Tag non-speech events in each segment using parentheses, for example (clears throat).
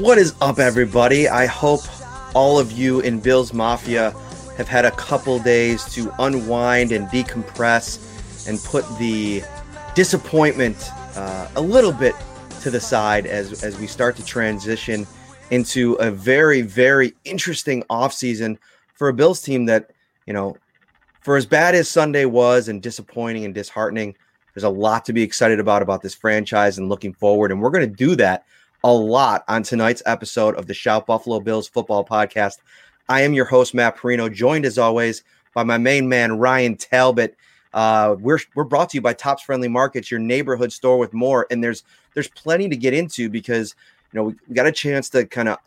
What is up, everybody? I hope all of you in Bills Mafia have had a couple days to unwind and decompress and put the disappointment uh, a little bit to the side as, as we start to transition into a very, very interesting offseason for a Bills team that, you know, for as bad as Sunday was and disappointing and disheartening, there's a lot to be excited about about this franchise and looking forward. And we're going to do that a lot on tonight's episode of the Shout Buffalo Bills Football Podcast. I am your host, Matt Parrino, joined as always by my main man, Ryan Talbot. Uh, we're we're brought to you by Tops Friendly Markets, your neighborhood store with more. And there's there's plenty to get into because you know we, got a chance to kind of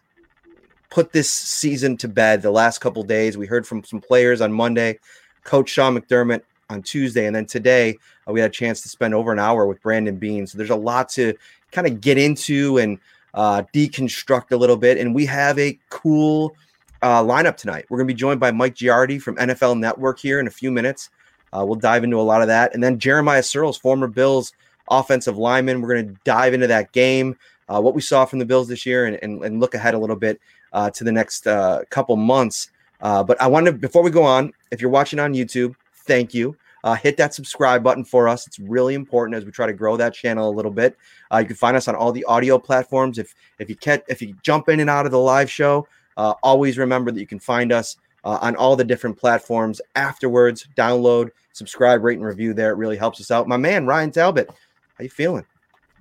put this season to bed the last couple days. We heard from some players on Monday, Coach Sean McDermott on Tuesday, and then today uh, we had a chance to spend over an hour with Brandon Beane. So there's a lot to kind of get into and uh, deconstruct a little bit. And we have a cool uh, lineup tonight. We're going to be joined by Mike Giardi from NFL Network here in a few minutes. Uh, we'll dive into a lot of that. And then Jeremiah Sirles, former Bills offensive lineman. We're going to dive into that game, uh, what we saw from the Bills this year, and, and, and look ahead a little bit uh, to the next uh, couple months. but I wanted, to, before we go on, if you're watching on YouTube, thank you. Uh, hit that subscribe button for us. It's really important as we try to grow that channel a little bit. Uh, you can find us on all the audio platforms. If if you can if you jump in and out of the live show, uh, always remember that you can find us uh, on all the different platforms afterwards. Download, subscribe, rate, and review there. It really helps us out. My man Ryan Talbot, how you feeling?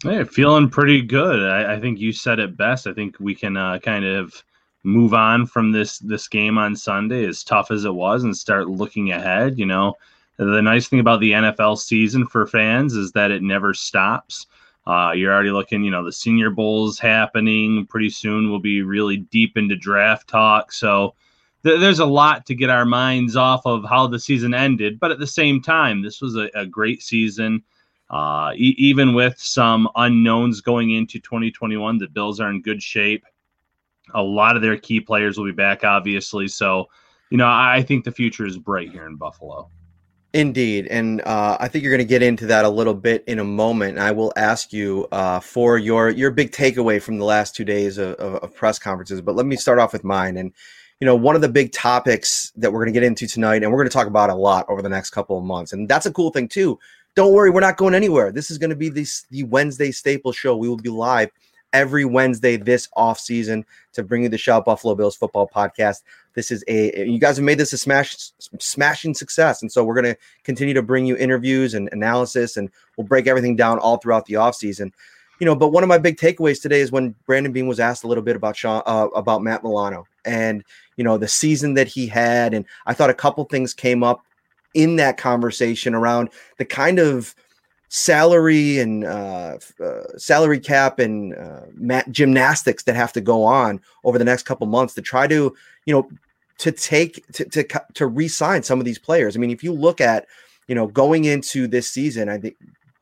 Hey, feeling pretty good. I, I think you said it best. I think we can uh, kind of move on from this this game on Sunday, as tough as it was, and start looking ahead. You know the nice thing about the NFL season for fans is that it never stops. Uh, you're already looking, you know, the Senior Bowl's happening pretty soon. We'll be really deep into draft talk. So th- there's a lot to get our minds off of how the season ended. But at the same time, this was a, a great season. Uh, e- even with some unknowns going into 2021, the Bills are in good shape. A lot of their key players will be back, obviously. So, you know, I think the future is bright here in Buffalo. Indeed, and uh, I think you're going to get into that a little bit in a moment. And I will ask you uh, for your your big takeaway from the last two days of, of, press conferences. But let me start off with mine. And you know, one of the big topics that we're going to get into tonight, and we're going to talk about a lot over the next couple of months, and that's a cool thing too. Don't worry, we're not going anywhere. This is going to be this the Wednesday staple show. We will be live every Wednesday this off season to bring you the Shout Buffalo Bills football podcast. This is a you guys have made this a smash smashing success, and so we're going to continue to bring you interviews and analysis, and we'll break everything down all throughout the off season. You know, but one of my big takeaways today is when Brandon Beane was asked a little bit about Sean uh, about Matt Milano and you know the season that he had, and I thought a couple things came up in that conversation around the kind of salary and uh, uh, salary cap and uh, gymnastics that have to go on over the next couple months to try to you know to take to to to re-sign some of these players. I mean, if you look at you know going into this season, I think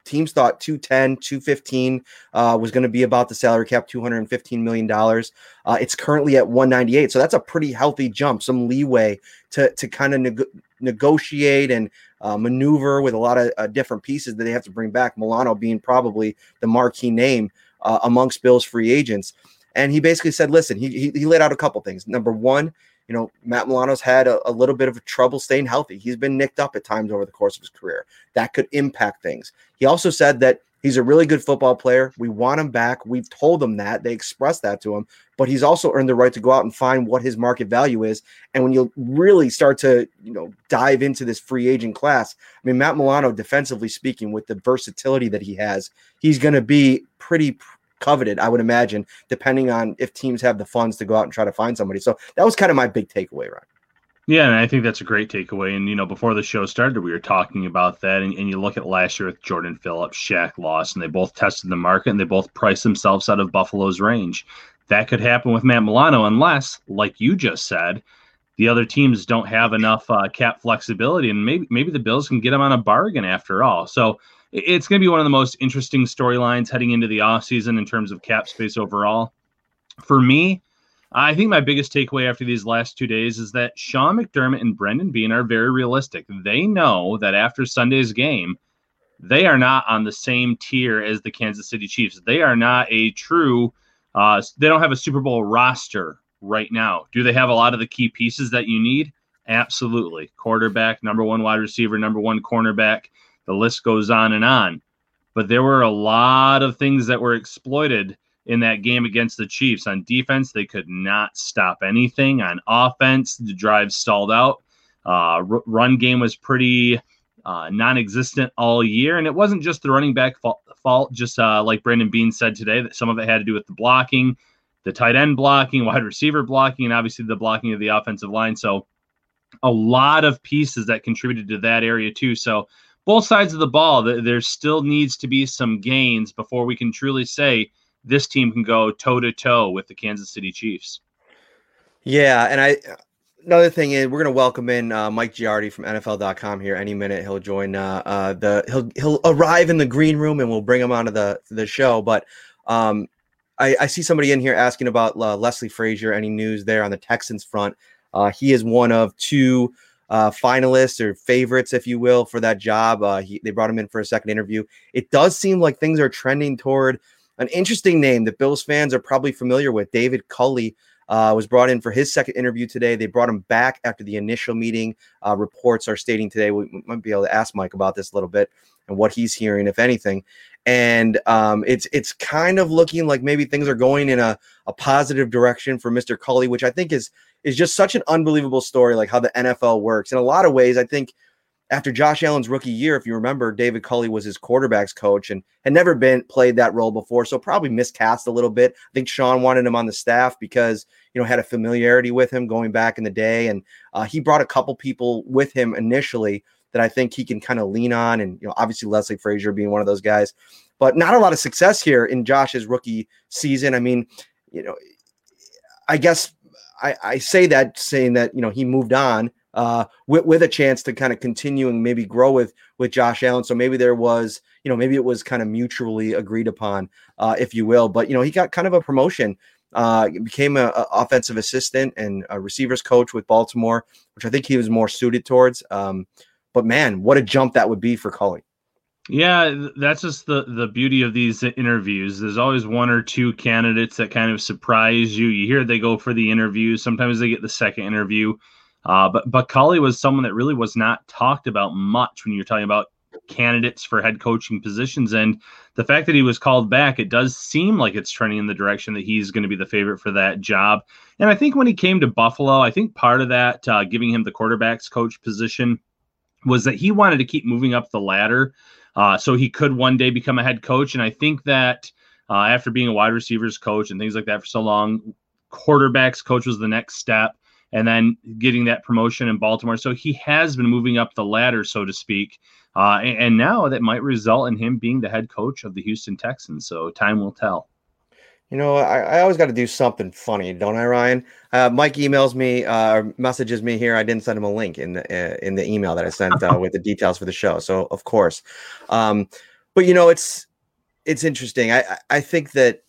teams thought 210 215 uh, was going to be about the salary cap 215 million dollars. Uh, it's currently at 198 so that's a pretty healthy jump some leeway to to kind of neg- negotiate and uh, maneuver with a lot of uh, different pieces that they have to bring back milano being probably the marquee name uh, amongst bill's free agents. And he basically said listen he, he, he laid out a couple things. Number one you know, Matt Milano's had a, a, little bit of trouble staying healthy. He's been nicked up at times over the course of his career. That could impact things. He also said that he's a really good football player. We want him back. We've told him that. They expressed that to him, but he's also earned the right to go out and find what his market value is. And when you really start to, you know, dive into this free agent class, I mean, Matt Milano, defensively speaking, with the versatility that he has, he's going to be pretty coveted, I would imagine, depending on if teams have the funds to go out and try to find somebody. So that was kind of my big takeaway, right? Yeah, and I think that's a great takeaway. And you know, before the show started, we were talking about that. And, and you look at last year with Jordan Phillips, Shaq Lawson, they both tested the market and they both priced themselves out of Buffalo's range. That could happen with Matt Milano, unless, like you just said, the other teams don't have enough uh, cap flexibility, and maybe maybe the Bills can get them on a bargain after all. So it's going to be one of the most interesting storylines heading into the offseason in terms of cap space overall. For me, I think my biggest takeaway after these last two days is that Sean McDermott and Brandon Beane are very realistic. They know that after Sunday's game, they are not on the same tier as the Kansas City Chiefs. They are not a true, uh, they don't have a Super Bowl roster right now. Do they have a lot of the key pieces that you need? Absolutely. Quarterback, number one wide receiver, number one cornerback. The list goes on and on. But there were a lot of things that were exploited in that game against the Chiefs. On defense, they could not stop anything. On offense, the drive stalled out. Uh, r- run game was pretty uh, non-existent all year, and it wasn't just the running back fault. fault just uh, like Brandon Beane said today, that some of it had to do with the blocking, the tight end blocking, wide receiver blocking, and obviously the blocking of the offensive line. So a lot of pieces that contributed to that area too. So both sides of the ball, there still needs to be some gains before we can truly say this team can go toe to toe with the Kansas City Chiefs. Yeah, and I another thing is we're going to welcome in uh, Mike Giardi from NFL.com here any minute. He'll join uh, uh, the he'll he'll arrive in the green room and we'll bring him onto the the show. But um, I, I see somebody in here asking about uh, Leslie Frazier. Any news there on the Texans front? Uh, he is one of two uh, finalists or favorites, if you will, for that job. He, they brought him in for a second interview. It does seem like things are trending toward an interesting name that Bills fans are probably familiar with. David Culley uh, was brought in for his second interview today. They brought him back after the initial meeting. Uh, reports are stating today we might be able to ask Mike about this a little bit and what he's hearing, if anything. And um, it's it's kind of looking like maybe things are going in a, a positive direction for Mr. Culley, which I think is is just such an unbelievable story, like how the NFL works. In a lot of ways, I think after Josh Allen's rookie year, if you remember, David Culley was his quarterbacks coach and had never been played that role before, so probably miscast a little bit. I think Sean wanted him on the staff because you know had a familiarity with him going back in the day, and uh, he brought a couple people with him initially that I think he can kind of lean on, and you know obviously Leslie Frazier being one of those guys, but not a lot of success here in Josh's rookie season. I mean, you know, I guess I, I say that saying that you know he moved on uh, with, with a chance to kind of continue and maybe grow with with Josh Allen. So maybe there was, you know, maybe it was kind of mutually agreed upon, uh, if you will. But you know, he got kind of a promotion. Uh, became an offensive assistant and a receivers coach with Baltimore, which I think he was more suited towards. Um, but man, what a jump that would be for Culley. Yeah, that's just the the beauty of these interviews. There's always one or two candidates that kind of surprise you. You hear they go for the interview. Sometimes they get the second interview. Uh, but but Culley was someone that really was not talked about much when you're talking about candidates for head coaching positions. And the fact that he was called back, it does seem like it's trending in the direction that he's going to be the favorite for that job. And I think when he came to Buffalo, I think part of that uh, giving him the quarterbacks coach position was that he wanted to keep moving up the ladder uh, so he could one day become a head coach. And I think that uh, after being a wide receivers coach and things like that for so long, quarterbacks coach was the next step and then getting that promotion in Baltimore. So he has been moving up the ladder, so to speak. Uh, and, and, now that might result in him being the head coach of the Houston Texans. So time will tell. You know, I, I always got to do something funny, don't I, Ryan? Uh, Mike emails me, uh, messages me here. I didn't send him a link in the uh, in the email that I sent uh, with the details for the show. So of course, um, but you know, it's it's interesting. I I think that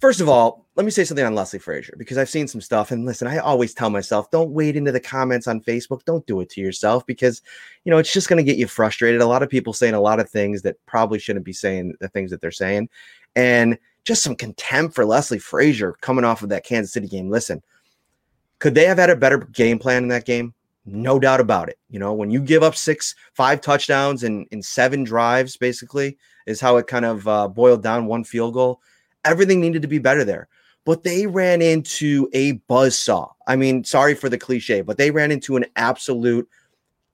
first of all, let me say something on Leslie Frazier because I've seen some stuff. And listen, I always tell myself, don't wade into the comments on Facebook. Don't do it to yourself because, you know, it's just going to get you frustrated. A lot of people saying a lot of things that probably shouldn't be saying the things that they're saying. And just some contempt for Leslie Frazier coming off of that Kansas City game. Listen, could they have had a better game plan in that game? No doubt about it. You know, when you give up six, five touchdowns in, in seven drives, basically, is how it kind of uh, boiled down one field goal. Everything needed to be better there but they ran into a buzz saw. I mean, sorry for the cliche, but they ran into an absolute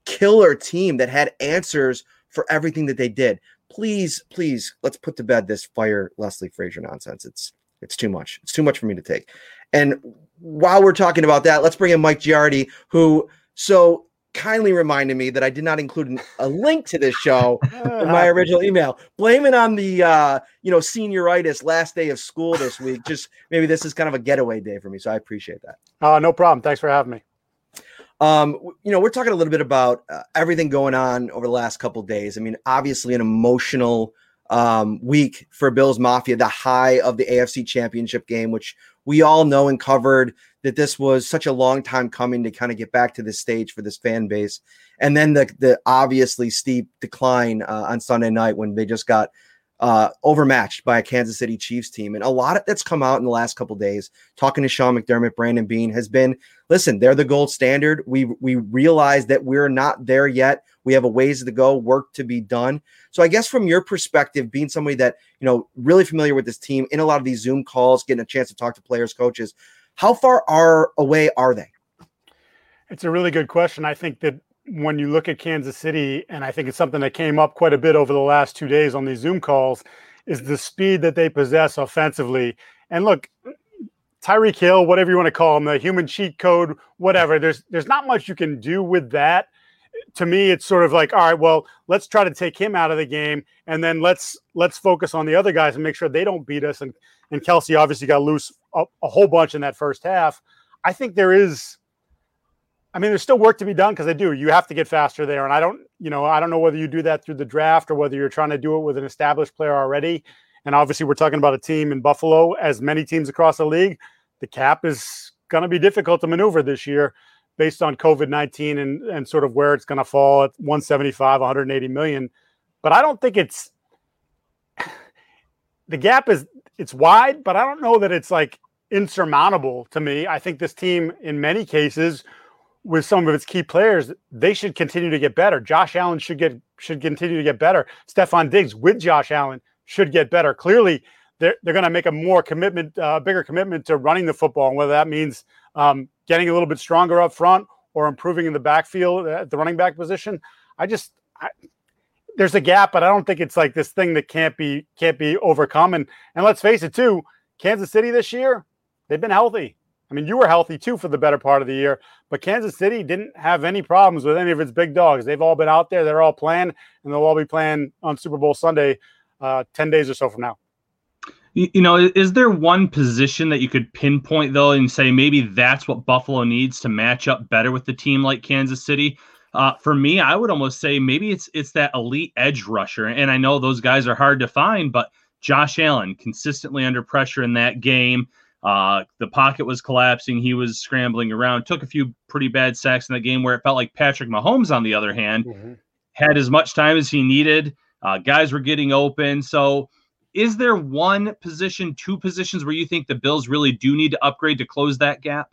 killer team that had answers for everything that they did. Please, please, let's put to bed this fire Leslie Frazier nonsense. It's it's too much. It's too much for me to take. And while we're talking about that, let's bring in Mike Giardi, who So kindly reminded me that I did not include an, a link to this show (laughs) in my original email. Blame it on the uh, you know senioritis last day of school this week. (laughs) Just maybe this is kind of a getaway day for me, so I appreciate that. Uh, no problem. Thanks for having me. Um, you know, we're talking a little bit about uh, everything going on over the last couple days. I mean, obviously, an emotional um, week for Bills Mafia, the high of the AFC Championship game, which we all know and covered that this was such a long time coming to kind of get back to this stage for this fan base. And then the the obviously steep decline uh, on Sunday night when they just got uh, overmatched by a Kansas City Chiefs team. And a lot of that's come out in the last couple days. Talking to Sean McDermott, Brandon Beane has been, listen, they're the gold standard. We we realize that we're not there yet. We have a ways to go, work to be done. So I guess from your perspective, being somebody that you know really familiar with this team in a lot of these Zoom calls, getting a chance to talk to players, coaches, how far are away are they? It's a really good question. I think that when you look at Kansas City, and I think it's something that came up quite a bit over the last two days on these Zoom calls, is the speed that they possess offensively. And look, Tyreek Hill, whatever you want to call him, the human cheat code, whatever. There's there's not much you can do with that. To me, it's sort of like, all right, well, let's try to take him out of the game, and then let's let's focus on the other guys and make sure they don't beat us. And and Kelce obviously got loose a, a whole bunch in that first half. I think there is I mean, there's still work to be done because they do. You have to get faster there, and I don't, you know, I don't know whether you do that through the draft or whether you're trying to do it with an established player already. And obviously, we're talking about a team in Buffalo, as many teams across the league. The cap is going to be difficult to maneuver this year, based on COVID nineteen and and sort of where it's going to fall at 175, 180 million. But I don't think it's the gap is it's wide, but I don't know that it's like insurmountable to me. I think this team, in many cases with some of its key players, they should continue to get better. Josh Allen should get should continue to get better. Stefon Diggs with Josh Allen should get better. Clearly, they're they're going to make a more commitment, uh, bigger commitment to running the football, and whether that means um, getting a little bit stronger up front or improving in the backfield at the running back position. I just I, there's a gap, but I don't think it's like this thing that can't be can't be overcome. And and let's face it, too, Kansas City this year they've been healthy. I mean, you were healthy too for the better part of the year, but Kansas City didn't have any problems with any of its big dogs. They've all been out there, they're all playing, and they'll all be playing on Super Bowl Sunday, uh, 10 days or so from now. You know, is there one position that you could pinpoint though and say maybe that's what Buffalo needs to match up better with the team like Kansas City? Uh, for me, I would almost say maybe it's it's that elite edge rusher, and I know those guys are hard to find, but Josh Allen consistently under pressure in that game. Uh, the pocket was collapsing. He was scrambling around. Took a few pretty bad sacks in the game where it felt like Patrick Mahomes, on the other hand, mm-hmm. had as much time as he needed. Uh, guys were getting open. So, is there one position, two positions where you think the Bills really do need to upgrade to close that gap?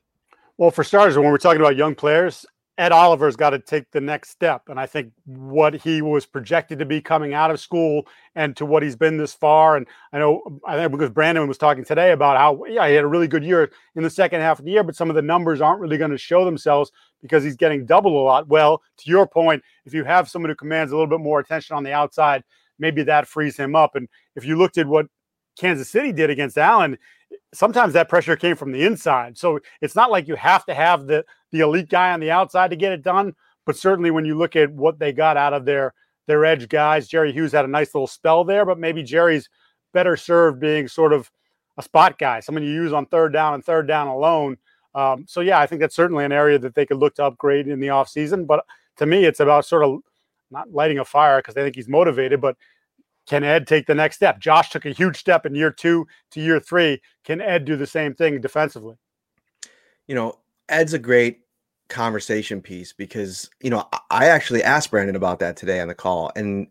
Well, for starters, when we're talking about young players, Ed Oliver's got to take the next step. And I think what he was projected to be coming out of school and to what he's been this far. And I know, um, I think because Brandon was talking today about how, yeah, he had a really good year in the second half of the year, but some of the numbers aren't really going to show themselves because he's getting double a lot. Well, to your point, if you have someone who commands a little bit more attention on the outside, maybe that frees him up. And if you looked at what Kansas City did against Allen, sometimes that pressure came from the inside. So it's not like you have to have the the elite guy on the outside to get it done. But certainly when you look at what they got out of their their edge guys, Jerry Hughes had a nice little spell there, but maybe Jerry's better served being sort of a spot guy, someone you use on third down and third down alone. Um, so yeah, I think that's certainly an area that they could look to upgrade in the offseason. But to me, it's about sort of not lighting a fire because I think he's motivated, but can Ed take the next step? Josh took a huge step in year two to year three. Can Ed do the same thing defensively? You know, Ed's a great conversation piece because, you know, I actually asked Brandon about that today on the call and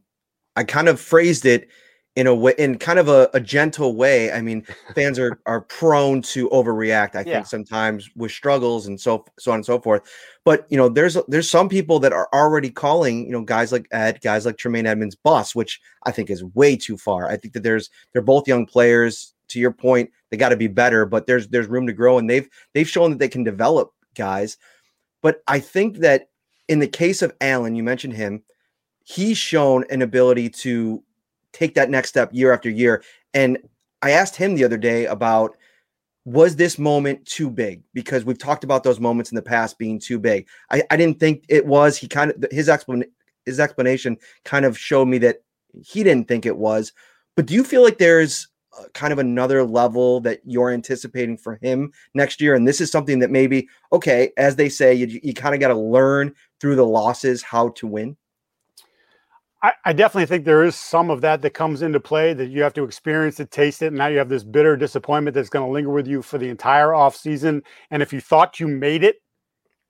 I kind of phrased it in a way in kind of a, a gentle way. I mean, (laughs) fans are are prone to overreact, I yeah. think, sometimes with struggles and so so on and so forth. But you know, there's there's some people that are already calling, you know, guys like Ed, guys like Tremaine Edmunds bus, which I think is way too far. I think that there's they're both young players. To your point, they got to be better, but there's there's room to grow, and they've they've shown that they can develop guys. But I think that in the case of Allen, you mentioned him, he's shown an ability to take that next step year after year. And I asked him the other day about was this moment too big? Because we've talked about those moments in the past being too big. I, I didn't think it was. He kind of his explanation his explanation kind of showed me that he didn't think it was. But do you feel like there's uh, kind of another level that you're anticipating for him next year? And this is something that maybe, okay, as they say, you, you kind of got to learn through the losses how to win. I, definitely think there is some of that that comes into play that you have to experience it, taste it, and now you have this bitter disappointment that's going to linger with you for the entire offseason. And if you thought you made it,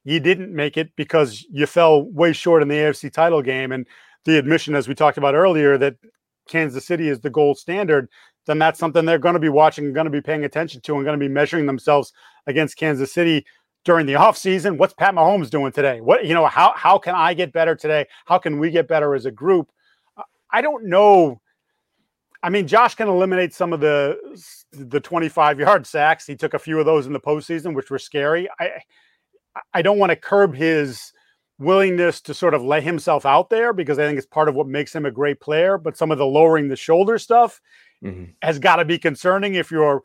you didn't make it because you fell way short in the AFC title game. And the admission, as we talked about earlier, that Kansas City is the gold standard, then that's something they're going to be watching and going to be paying attention to and going to be measuring themselves against Kansas City during the offseason. What's Pat Mahomes doing today? What, you know, how, how can I get better today? How can we get better as a group? I don't know. I mean, Josh can eliminate some of the the 25 yard sacks. He took a few of those in the postseason, which were scary. I I don't want to curb his willingness to sort of lay himself out there because I think it's part of what makes him a great player. But some of the lowering the shoulder stuff mm-hmm. has got to be concerning if you're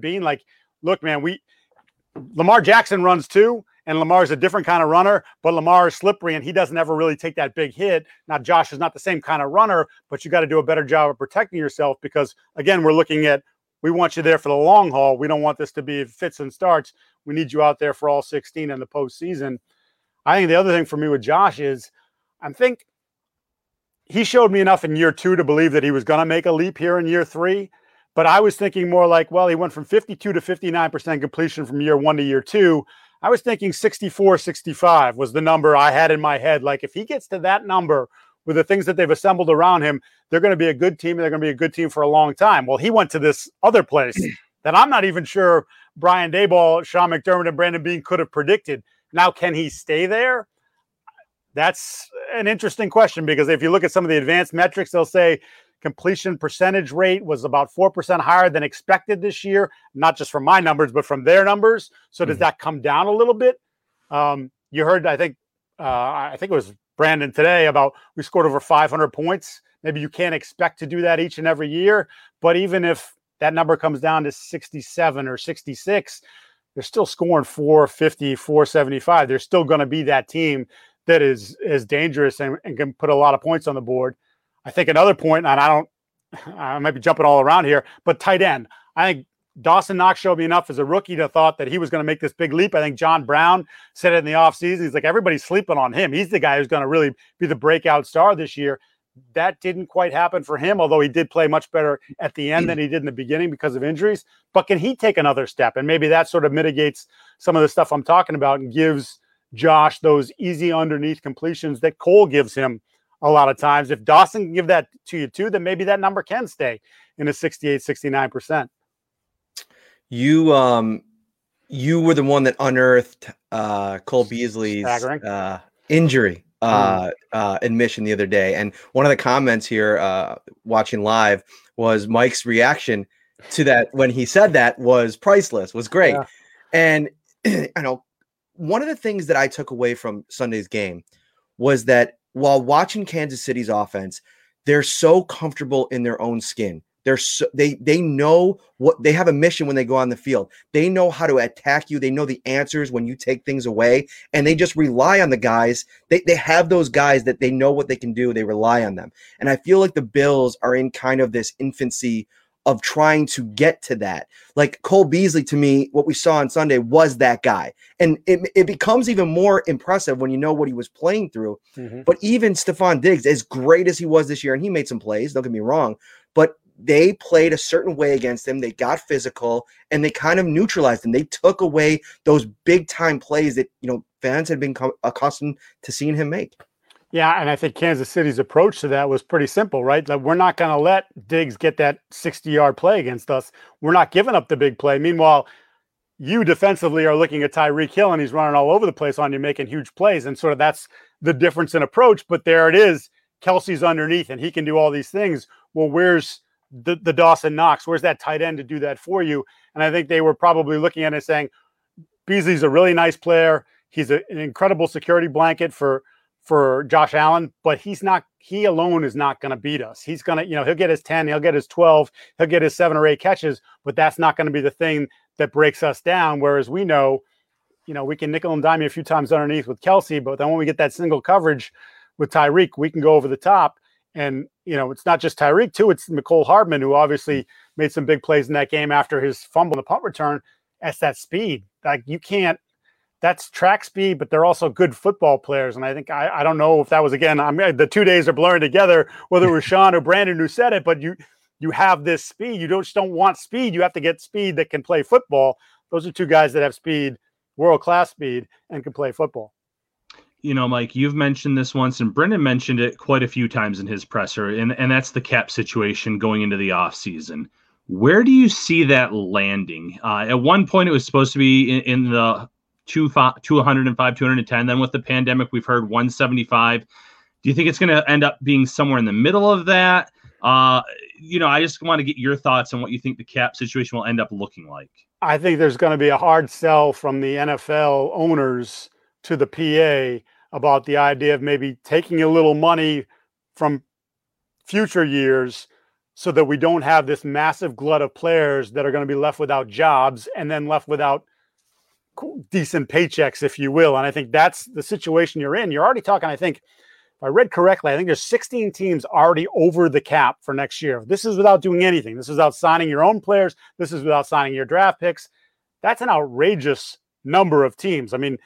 being like, look, man, we Lamar Jackson runs too, and Lamar's a different kind of runner, but Lamar is slippery and he doesn't ever really take that big hit. Now, Josh is not the same kind of runner, but you got to do a better job of protecting yourself because, again, we're looking at we want you there for the long haul. We don't want this to be fits and starts. We need you out there for all 16 in the postseason. I think the other thing for me with Josh is I think he showed me enough in year two to believe that he was going to make a leap here in year three. But I was thinking more like, well, he went from 52 to 59% completion from year one to year two. I was thinking 64, 65 was the number I had in my head. Like, if he gets to that number with the things that they've assembled around him, they're going to be a good team and they're going to be a good team for a long time. Well, he went to this other place (clears throat) that I'm not even sure Brian Daboll, Sean McDermott, and Brandon Beane could have predicted. Now, can he stay there? That's an interesting question because if you look at some of the advanced metrics, they'll say completion percentage rate was about 4% higher than expected this year, not just from my numbers, but from their numbers. So does mm-hmm. that come down a little bit? Um, you heard, I think, uh, I think it was Brandon today about we scored over 500 points. Maybe you can't expect to do that each and every year, but even if that number comes down to 67 or 66, they're still scoring 450, 475. They're still going to be that team that is is dangerous and, and, can put a lot of points on the board. I think another point, and I don't, I might be jumping all around here, but tight end. I think Dawson Knox showed me enough as a rookie to thought that he was going to make this big leap. I think John Brown said it in the offseason. He's like, everybody's sleeping on him. He's the guy who's going to really be the breakout star this year. That didn't quite happen for him, although he did play much better at the end than he did in the beginning because of injuries. But can he take another step? And maybe that sort of mitigates some of the stuff I'm talking about and gives Josh those easy underneath completions that Cole gives him a lot of times. If Dawson can give that to you too, then maybe that number can stay in a 68, 69%. You um you were the one that unearthed uh Cole Beasley's uh, injury uh, uh, admission the other day. And one of the comments here, uh, watching live, was Mike's reaction to that when he said that was priceless, was great. Yeah. And (clears throat) I know one of the things that I took away from Sunday's game was that while watching Kansas City's offense, they're so comfortable in their own skin. They're so, they they know what they have a mission when they go on the field. They know how to attack you. They know the answers when you take things away, and they just rely on the guys. They they have those guys that they know what they can do. They rely on them, and I feel like the Bills are in kind of this infancy of trying to get to that. Like Cole Beasley, to me, what we saw on Sunday was that guy. And it, it becomes even more impressive when you know what he was playing through. Mm-hmm. But even Stefon Diggs, as great as he was this year, and he made some plays, don't get me wrong, but they played a certain way against him. They got physical and they kind of neutralized him. They took away those big time plays that, you know, fans had been accustomed to seeing him make. Yeah, and I think Kansas City's approach to that was pretty simple, right? Like we're not going to let Diggs get that 60-yard play against us. We're not giving up the big play. Meanwhile, you defensively are looking at Tyreek Hill and he's running all over the place on you, making huge plays, and sort of that's the difference in approach. But there it is. Kelce's underneath, and he can do all these things. Well, where's the, the Dawson Knox? Where's that tight end to do that for you? And I think they were probably looking at it saying, Beasley's a really nice player. He's a, an incredible security blanket for for Josh Allen, but he's not. He alone is not going to beat us. He's going to, you know, he'll get his ten, he'll get his twelve, he'll get his seven or eight catches, but that's not going to be the thing that breaks us down. Whereas we know, you know, we can nickel and dime you a few times underneath with Kelce, but then when we get that single coverage with Tyreek, we can go over the top. And you know, it's not just Tyreek too; it's Mecole Hardman who obviously made some big plays in that game after his fumble, and the punt return. That's that speed. Like you can't that's track speed, but they're also good football players. And I think I, I don't know if that was again. I mean, the two days are blurring together, whether it was Sean or Brandon who said it, but you you have this speed. You don't just don't want speed. You have to get speed that can play football. Those are two guys that have speed, world class speed, and can play football. You know, Mike, you've mentioned this once, and Brandon mentioned it quite a few times in his presser, and, and that's the cap situation going into the off season. Where do you see that landing? Uh, at one point, it was supposed to be in, in the two, 205, 210. Then with the pandemic, we've heard 175. Do you think it's going to end up being somewhere in the middle of that? Uh, you know, I just want to get your thoughts on what you think the cap situation will end up looking like. I think there's going to be a hard sell from the NFL owners to the PA about the idea of maybe taking a little money from future years so that we don't have this massive glut of players that are going to be left without jobs and then left without decent paychecks, if you will. And I think that's the situation you're in. You're already talking, I think, if I read correctly, I think there's 16 teams already over the cap for next year. This is without doing anything. This is without signing your own players. This is without signing your draft picks. That's an outrageous number of teams. I mean,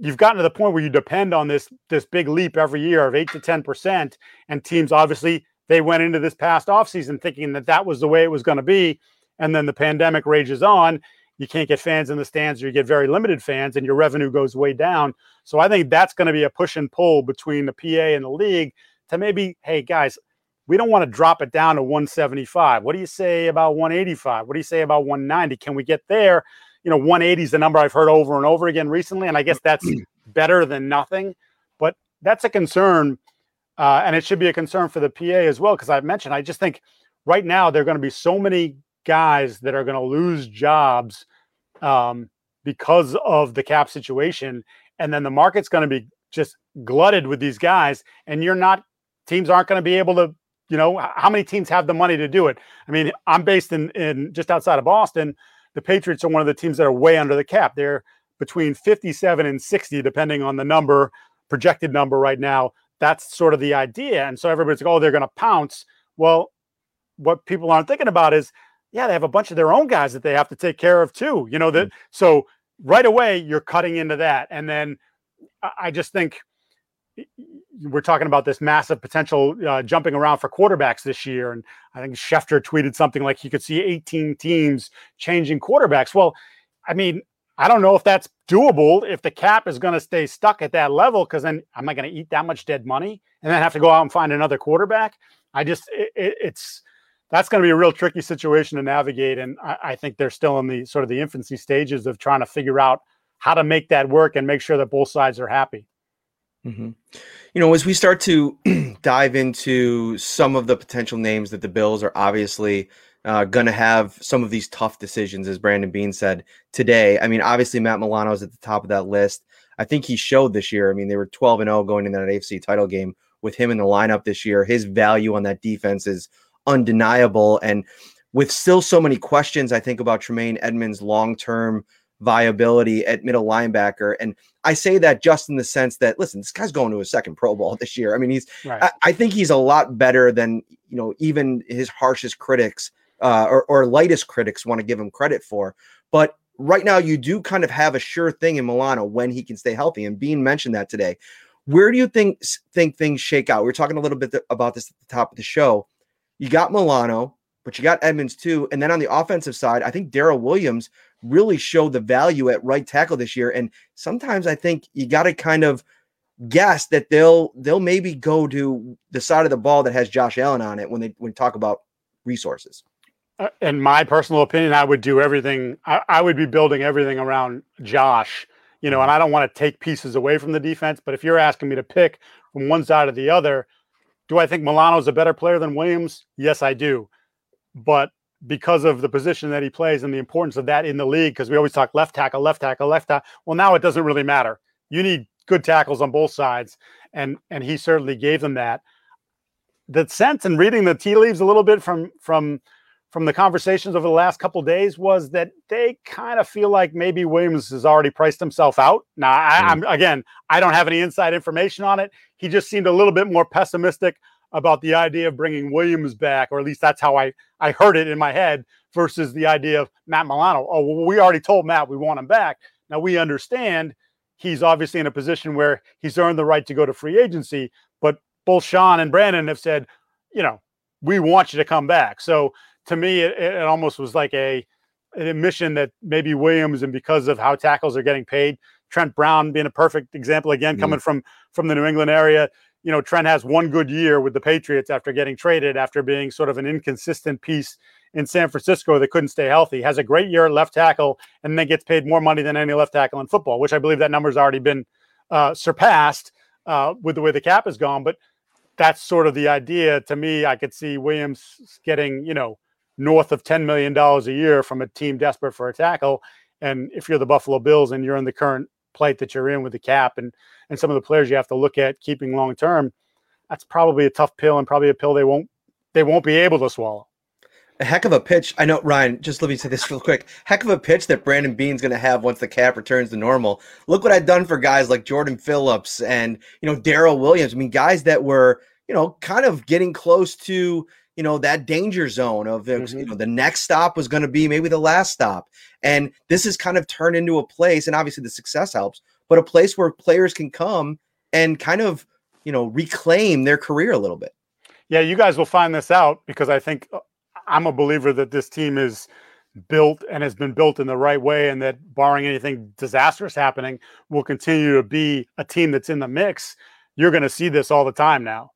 you've gotten to the point where you depend on this this big leap every year of 8 to 10% and teams obviously they went into this past offseason thinking that that was the way it was going to be and then the pandemic rages on you can't get fans in the stands or you get very limited fans and your revenue goes way down. So I think that's going to be a push and pull between the PA and the league to maybe, hey guys, we don't want to drop it down to 175. What do you say about 185? What do you say about 190? Can we get there? You know, 180 is the number I've heard over and over again recently, and I guess that's (clears throat) better than nothing. But that's a concern, uh, and it should be a concern for the PA as well, because I've mentioned I just think right now there are going to be so many guys that are going to lose jobs um, because of the cap situation. And then the market's going to be just glutted with these guys. And you're not, teams aren't going to be able to, you know, how many teams have the money to do it? I mean, I'm based in, in just outside of Boston. The Patriots are one of the teams that are way under the cap. They're between 57 and 60, depending on the number, projected number right now. That's sort of the idea. And so everybody's like, oh, they're going to pounce. Well, what people aren't thinking about is yeah, they have a bunch of their own guys that they have to take care of too. You know that mm-hmm. so right away you're cutting into that, and then I just think we're talking about this massive potential uh, jumping around for quarterbacks this year, and I think Schefter tweeted something like you could see 18 teams changing quarterbacks. Well, I mean, I don't know if that's doable if the cap is going to stay stuck at that level because then am I going to eat that much dead money and then have to go out and find another quarterback? I just it, it's that's going to be a real tricky situation to navigate. And I, I, think they're still in the sort of the infancy stages of trying to figure out how to make that work and make sure that both sides are happy. Mm-hmm. You know, as we start to (clears throat) dive into some of the potential names that the Bills are obviously uh, going to have some of these tough decisions, as Brandon Beane said today. I mean, obviously Matt Milano is at the top of that list. I think he showed this year. I mean, they were 12 and 0 going into that AFC title game with him in the lineup this year. His value on that defense is undeniable. And with still so many questions, I think about Tremaine Edmunds' long term viability at middle linebacker. And I say that just in the sense that, listen, this guy's going to a second Pro Bowl (laughs) this year. I mean, he's, right. I, I, think he's a lot better than, you know, even his harshest critics uh, or, or lightest critics want to give him credit for. But right now, you do kind of have a sure thing in Milano when he can stay healthy. And Beane mentioned that today. Where do you think think things shake out? We are talking a little bit th- about this at the top of the show you got Milano, but you got Edmunds too. And then on the offensive side, I think Daryl Williams really showed the value at right tackle this year. And sometimes I think you got to kind of guess that they'll they'll maybe go to the side of the ball that has Josh Allen on it when they when talk about resources. Uh, in my personal opinion, I would do everything. I, I would be building everything around Josh. You know, and I don't want to take pieces away from the defense, but if you're asking me to pick from one side or the other, do I think Milano is a better player than Williams? Yes, I do. But because of the position that he plays and the importance of that in the league, because we always talk left tackle, left tackle, left tackle. Well, now it doesn't really matter. You need good tackles on both sides. and and he certainly gave them that. The sense and reading the tea leaves a little bit from from from the conversations over the last couple days was that they kind of feel like maybe Williams has already priced himself out. Now, I, mm-hmm. am again, I don't have any inside information on it. He just seemed a little bit more pessimistic about the idea of bringing Williams back, or at least that's how I I heard it in my head. Versus the idea of Matt Milano. Oh, well, we already told Matt we want him back. Now we understand he's obviously in a position where he's earned the right to go to free agency, but both Sean and Brandon have said, you know, we want you to come back. So to me, it, it almost was like a an admission that maybe Williams and because of how tackles are getting paid, Trent Brown being a perfect example again, coming mm. from from the New England area. You know, Trent has one good year with the Patriots after getting traded, after being sort of an inconsistent piece in San Francisco that couldn't stay healthy. Has a great year at left tackle, and then gets paid more money than any left tackle in football, which I believe that number's already been uh, surpassed uh, with the way the cap has gone. But that's sort of the idea. To me, I could see Williams getting, you know, north of $10 million a year from a team desperate for a tackle. And if you're the Buffalo Bills and you're in the current plight that you're in with the cap and and some of the players you have to look at keeping long term, that's probably a tough pill and probably a pill they won't they won't be able to swallow. A heck of a pitch. I know, Ryan, just let me say this real quick. Heck of a pitch that Brandon Beane's going to have once the cap returns to normal. Look what I've done for guys like Jordan Phillips and, you know, Daryl Williams. I mean, guys that were, you know, kind of getting close to, you know that danger zone of mm-hmm. you know the next stop was going to be maybe the last stop. And this has kind of turned into a place and obviously the success helps but a place where players can come and kind of you know reclaim their career a little bit. Yeah you guys will find this out because i think uh, i'm a believer that this team is built and has been built in the right way and that barring anything disastrous happening will continue to be a team that's in the mix. You're going to see this all the time now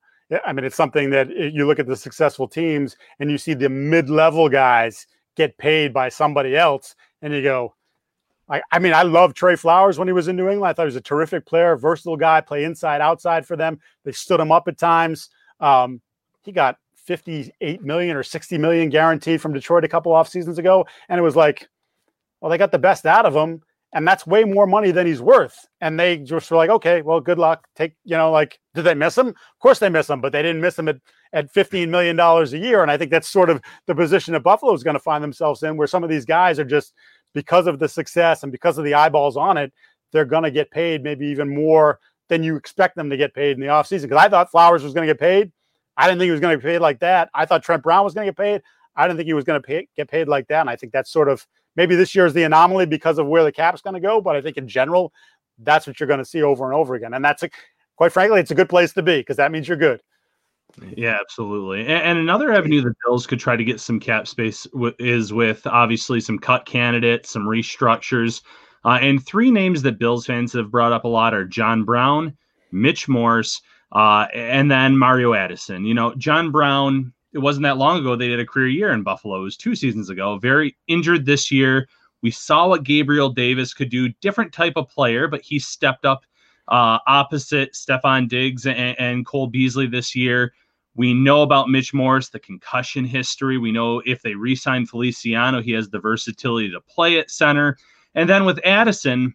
I mean, it's something that you look at the successful teams and you see the mid-level guys get paid by somebody else, and you go, I, I mean, I love Trey Flowers when he was in New England. I thought he was a terrific player, versatile guy, play inside, outside for them. They stood him up at times. Um, he got 58 million or 60 million guaranteed from Detroit a couple off seasons ago, and it was like, well, they got the best out of him and that's way more money than he's worth. And they just were like, okay, well, good luck. Take, you know, like, did they miss him? Of course they miss him, but they didn't miss him at, at $15 million a year. And I think that's sort of the position that Buffalo is going to find themselves in, where some of these guys are just because of the success and because of the eyeballs on it, they're going to get paid maybe even more than you expect them to get paid in the offseason. Because I thought Flowers was going to get paid. I didn't think he was going to get paid like that. I thought Trent Brown was going to get paid. I didn't think he was going to get paid like that. And I think that's sort of maybe this year is the anomaly because of where the cap's going to go. But I think in general, that's what you're going to see over and over again. And that's a, quite frankly, it's a good place to be because that means you're good. Yeah, absolutely. And, and, another avenue the Bills could try to get some cap space w- is with obviously some cut candidates, some restructures. Uh, and three names that Bills fans have brought up a lot are John Brown, Mitch Morse, uh, and then Mario Addison. You know, John Brown it wasn't that long ago they did a career year in Buffalo. It was two seasons ago. Very injured this year. We saw what Gabriel Davis could do. Different type of player, but he stepped up uh, opposite Stefon Diggs and, and Cole Beasley this year. We know about Mitch Morse, the concussion history. We know if they re-sign Feliciano, he has the versatility to play at center. And then with Addison,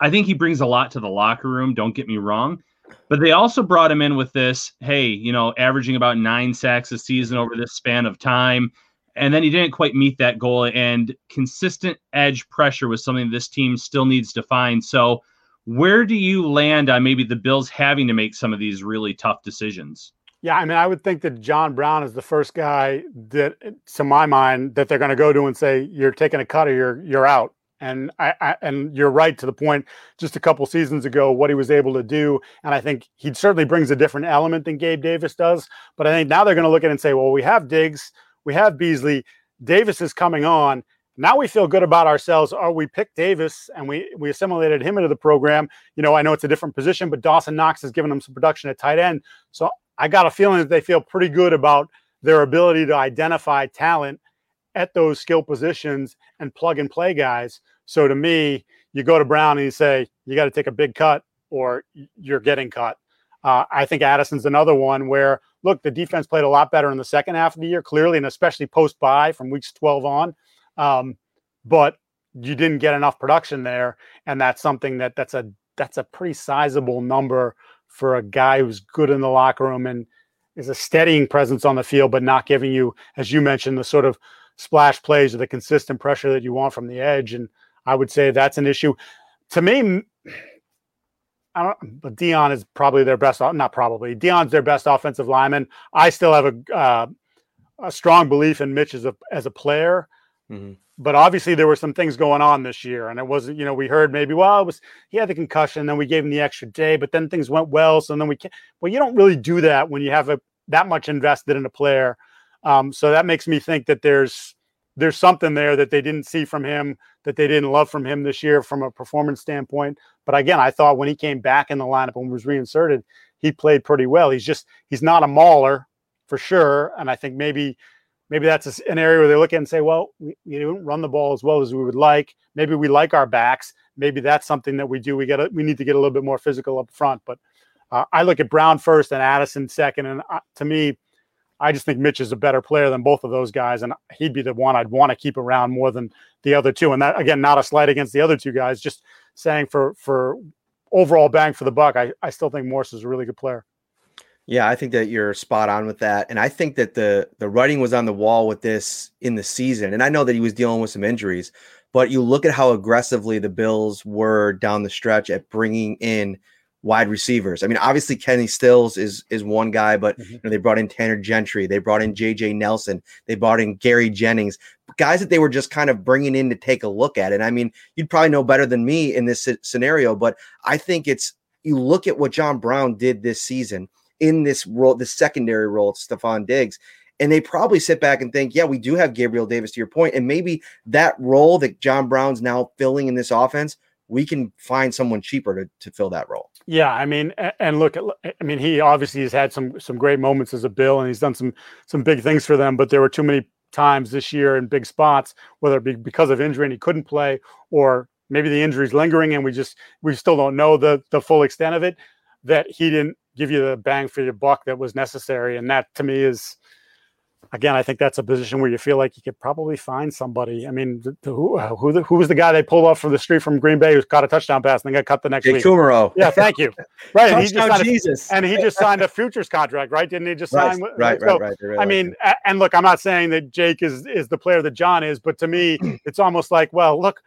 I think he brings a lot to the locker room. Don't get me wrong. But they also brought him in with this, hey, you know, averaging about nine sacks a season over this span of time. And then he didn't quite meet that goal. And consistent edge pressure was something this team still needs to find. So, where do you land on maybe the Bills having to make some of these really tough decisions? Yeah, I mean, I would think that John Brown is the first guy that, to my mind, that they're going to go to and say, "You're taking a cut or you're you're out." And I, I, and you're right to the point. Just a couple seasons ago, what he was able to do, and I think he certainly brings a different element than Gabe Davis does. But I think now they're going to look at it and say, well, we have Diggs, we have Beasley, Davis is coming on. Now we feel good about ourselves. Or we picked Davis and we we assimilated him into the program. You know, I know it's a different position, but Dawson Knox has given them some production at tight end. So I got a feeling that they feel pretty good about their ability to identify talent at those skill positions and plug and play guys. So to me, you go to Brown and you say, you got to take a big cut or you're getting cut. Uh, I think Addison's another one where, look, the defense played a lot better in the second half of the year, clearly, and especially post bye from weeks 12 on. Um, but you didn't get enough production there. And that's something that that's a that's a pretty sizable number for a guy who's good in the locker room and is a steadying presence on the field, but not giving you, as you mentioned, the sort of splash plays or the consistent pressure that you want from the edge. And I would say that's an issue. To me, I don't. But Dion is probably their best. Not probably, Dion's their best offensive lineman. I still have a uh, a strong belief in Mitch as a as a player. Mm-hmm. But obviously, there were some things going on this year, and it wasn't. You know, we heard maybe well, it was he had the concussion, then we gave him the extra day, but then things went well, so then we can't. Well, you don't really do that when you have a that much invested in a player. Um, so that makes me think that there's there's something there that they didn't see from him, that they didn't love from him this year from a performance standpoint. But again, I thought when he came back in the lineup and was reinserted, he played pretty well. He's just he's not a mauler for sure, and I think maybe maybe that's an area where they look at and say, well, we, we don't run the ball as well as we would like. Maybe we like our backs. Maybe that's something that we do. We get we need to get a little bit more physical up front. But uh, I look at Brown first and Addison second, and uh, to me, I just think Mitch is a better player than both of those guys, and he'd be the one I'd want to keep around more than the other two. And that again, not a slight against the other two guys, just saying for for overall bang for the buck, I, I still think Morse is a really good player. Yeah, I think that you're spot on with that, and I think that the the writing was on the wall with this in the season. And I know that he was dealing with some injuries, but you look at how aggressively the Bills were down the stretch at bringing in wide receivers. I mean, obviously Kenny Stills is is one guy, but mm-hmm. you know, they brought in Tanner Gentry, they brought in JJ Nelson, they brought in Gary Jennings, guys that they were just kind of bringing in to take a look at it. I mean, you'd probably know better than me in this scenario, but I think it's you look at what John Brown did this season in this role, the secondary role of Stefon Diggs. And they probably sit back and think, yeah, we do have Gabriel Davis to your point, and maybe that role that John Brown's now filling in this offense we can find someone cheaper to, to fill that role. Yeah, I mean, and look, I mean, he obviously has had some some great moments as a Bill, and he's done some some big things for them. But there were too many times this year in big spots, whether it be because of injury and he couldn't play, or maybe the injury's lingering and we just we still don't know the the full extent of it. That he didn't give you the bang for your buck that was necessary, and that to me is again, I think that's a position where you feel like you could probably find somebody. I mean, the, the, who uh, who, the, who, was the guy they pulled off from the street from Green Bay who caught a touchdown pass and then got cut the next Jake week? Kumerow. Yeah, thank you. (laughs) Right, and he just signed Jesus, a, and he just signed a futures contract, right? Didn't he just right, sign? Right, so, right, right, right, I mean, and look, I'm not saying that Jake is is the player that John is, but to me, (clears throat) it's almost like, well, look,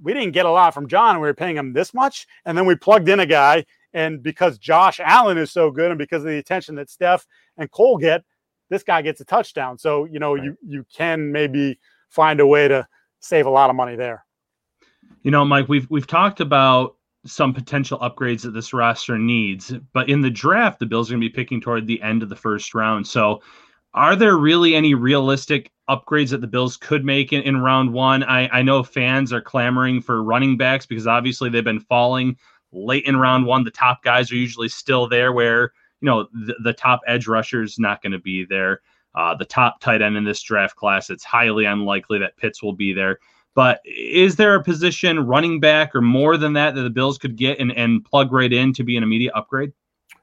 we didn't get a lot from John, and we were paying him this much, and then we plugged in a guy, and because Josh Allen is so good, and because of the attention that Steph and Cole get this guy gets a touchdown. So, you know, right. you you can maybe find a way to save a lot of money there. You know, Mike, we've we've talked about some potential upgrades that this roster needs, but in the draft, the Bills are going to be picking toward the end of the first round. So, are there really any realistic upgrades that the Bills could make in, in round one? I, I know fans are clamoring for running backs because obviously they've been falling late in round one. The top guys are usually still there, where you know the, the top edge rusher is not going to be there. Uh, the top tight end in this draft class, it's highly unlikely that Pitts will be there. But is there a position, running back, or more than that, that the Bills could get and, and plug right in to be an immediate upgrade?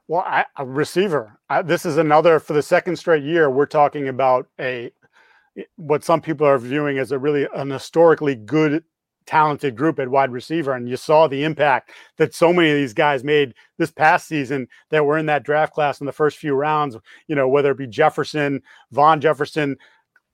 Well, I, a receiver. I, this is another for the second straight year. We're talking about a what some people are viewing as a really an historically good talented group at wide receiver. And you saw the impact that so many of these guys made this past season that were in that draft class in the first few rounds, you know, whether it be Jefferson, Van Jefferson,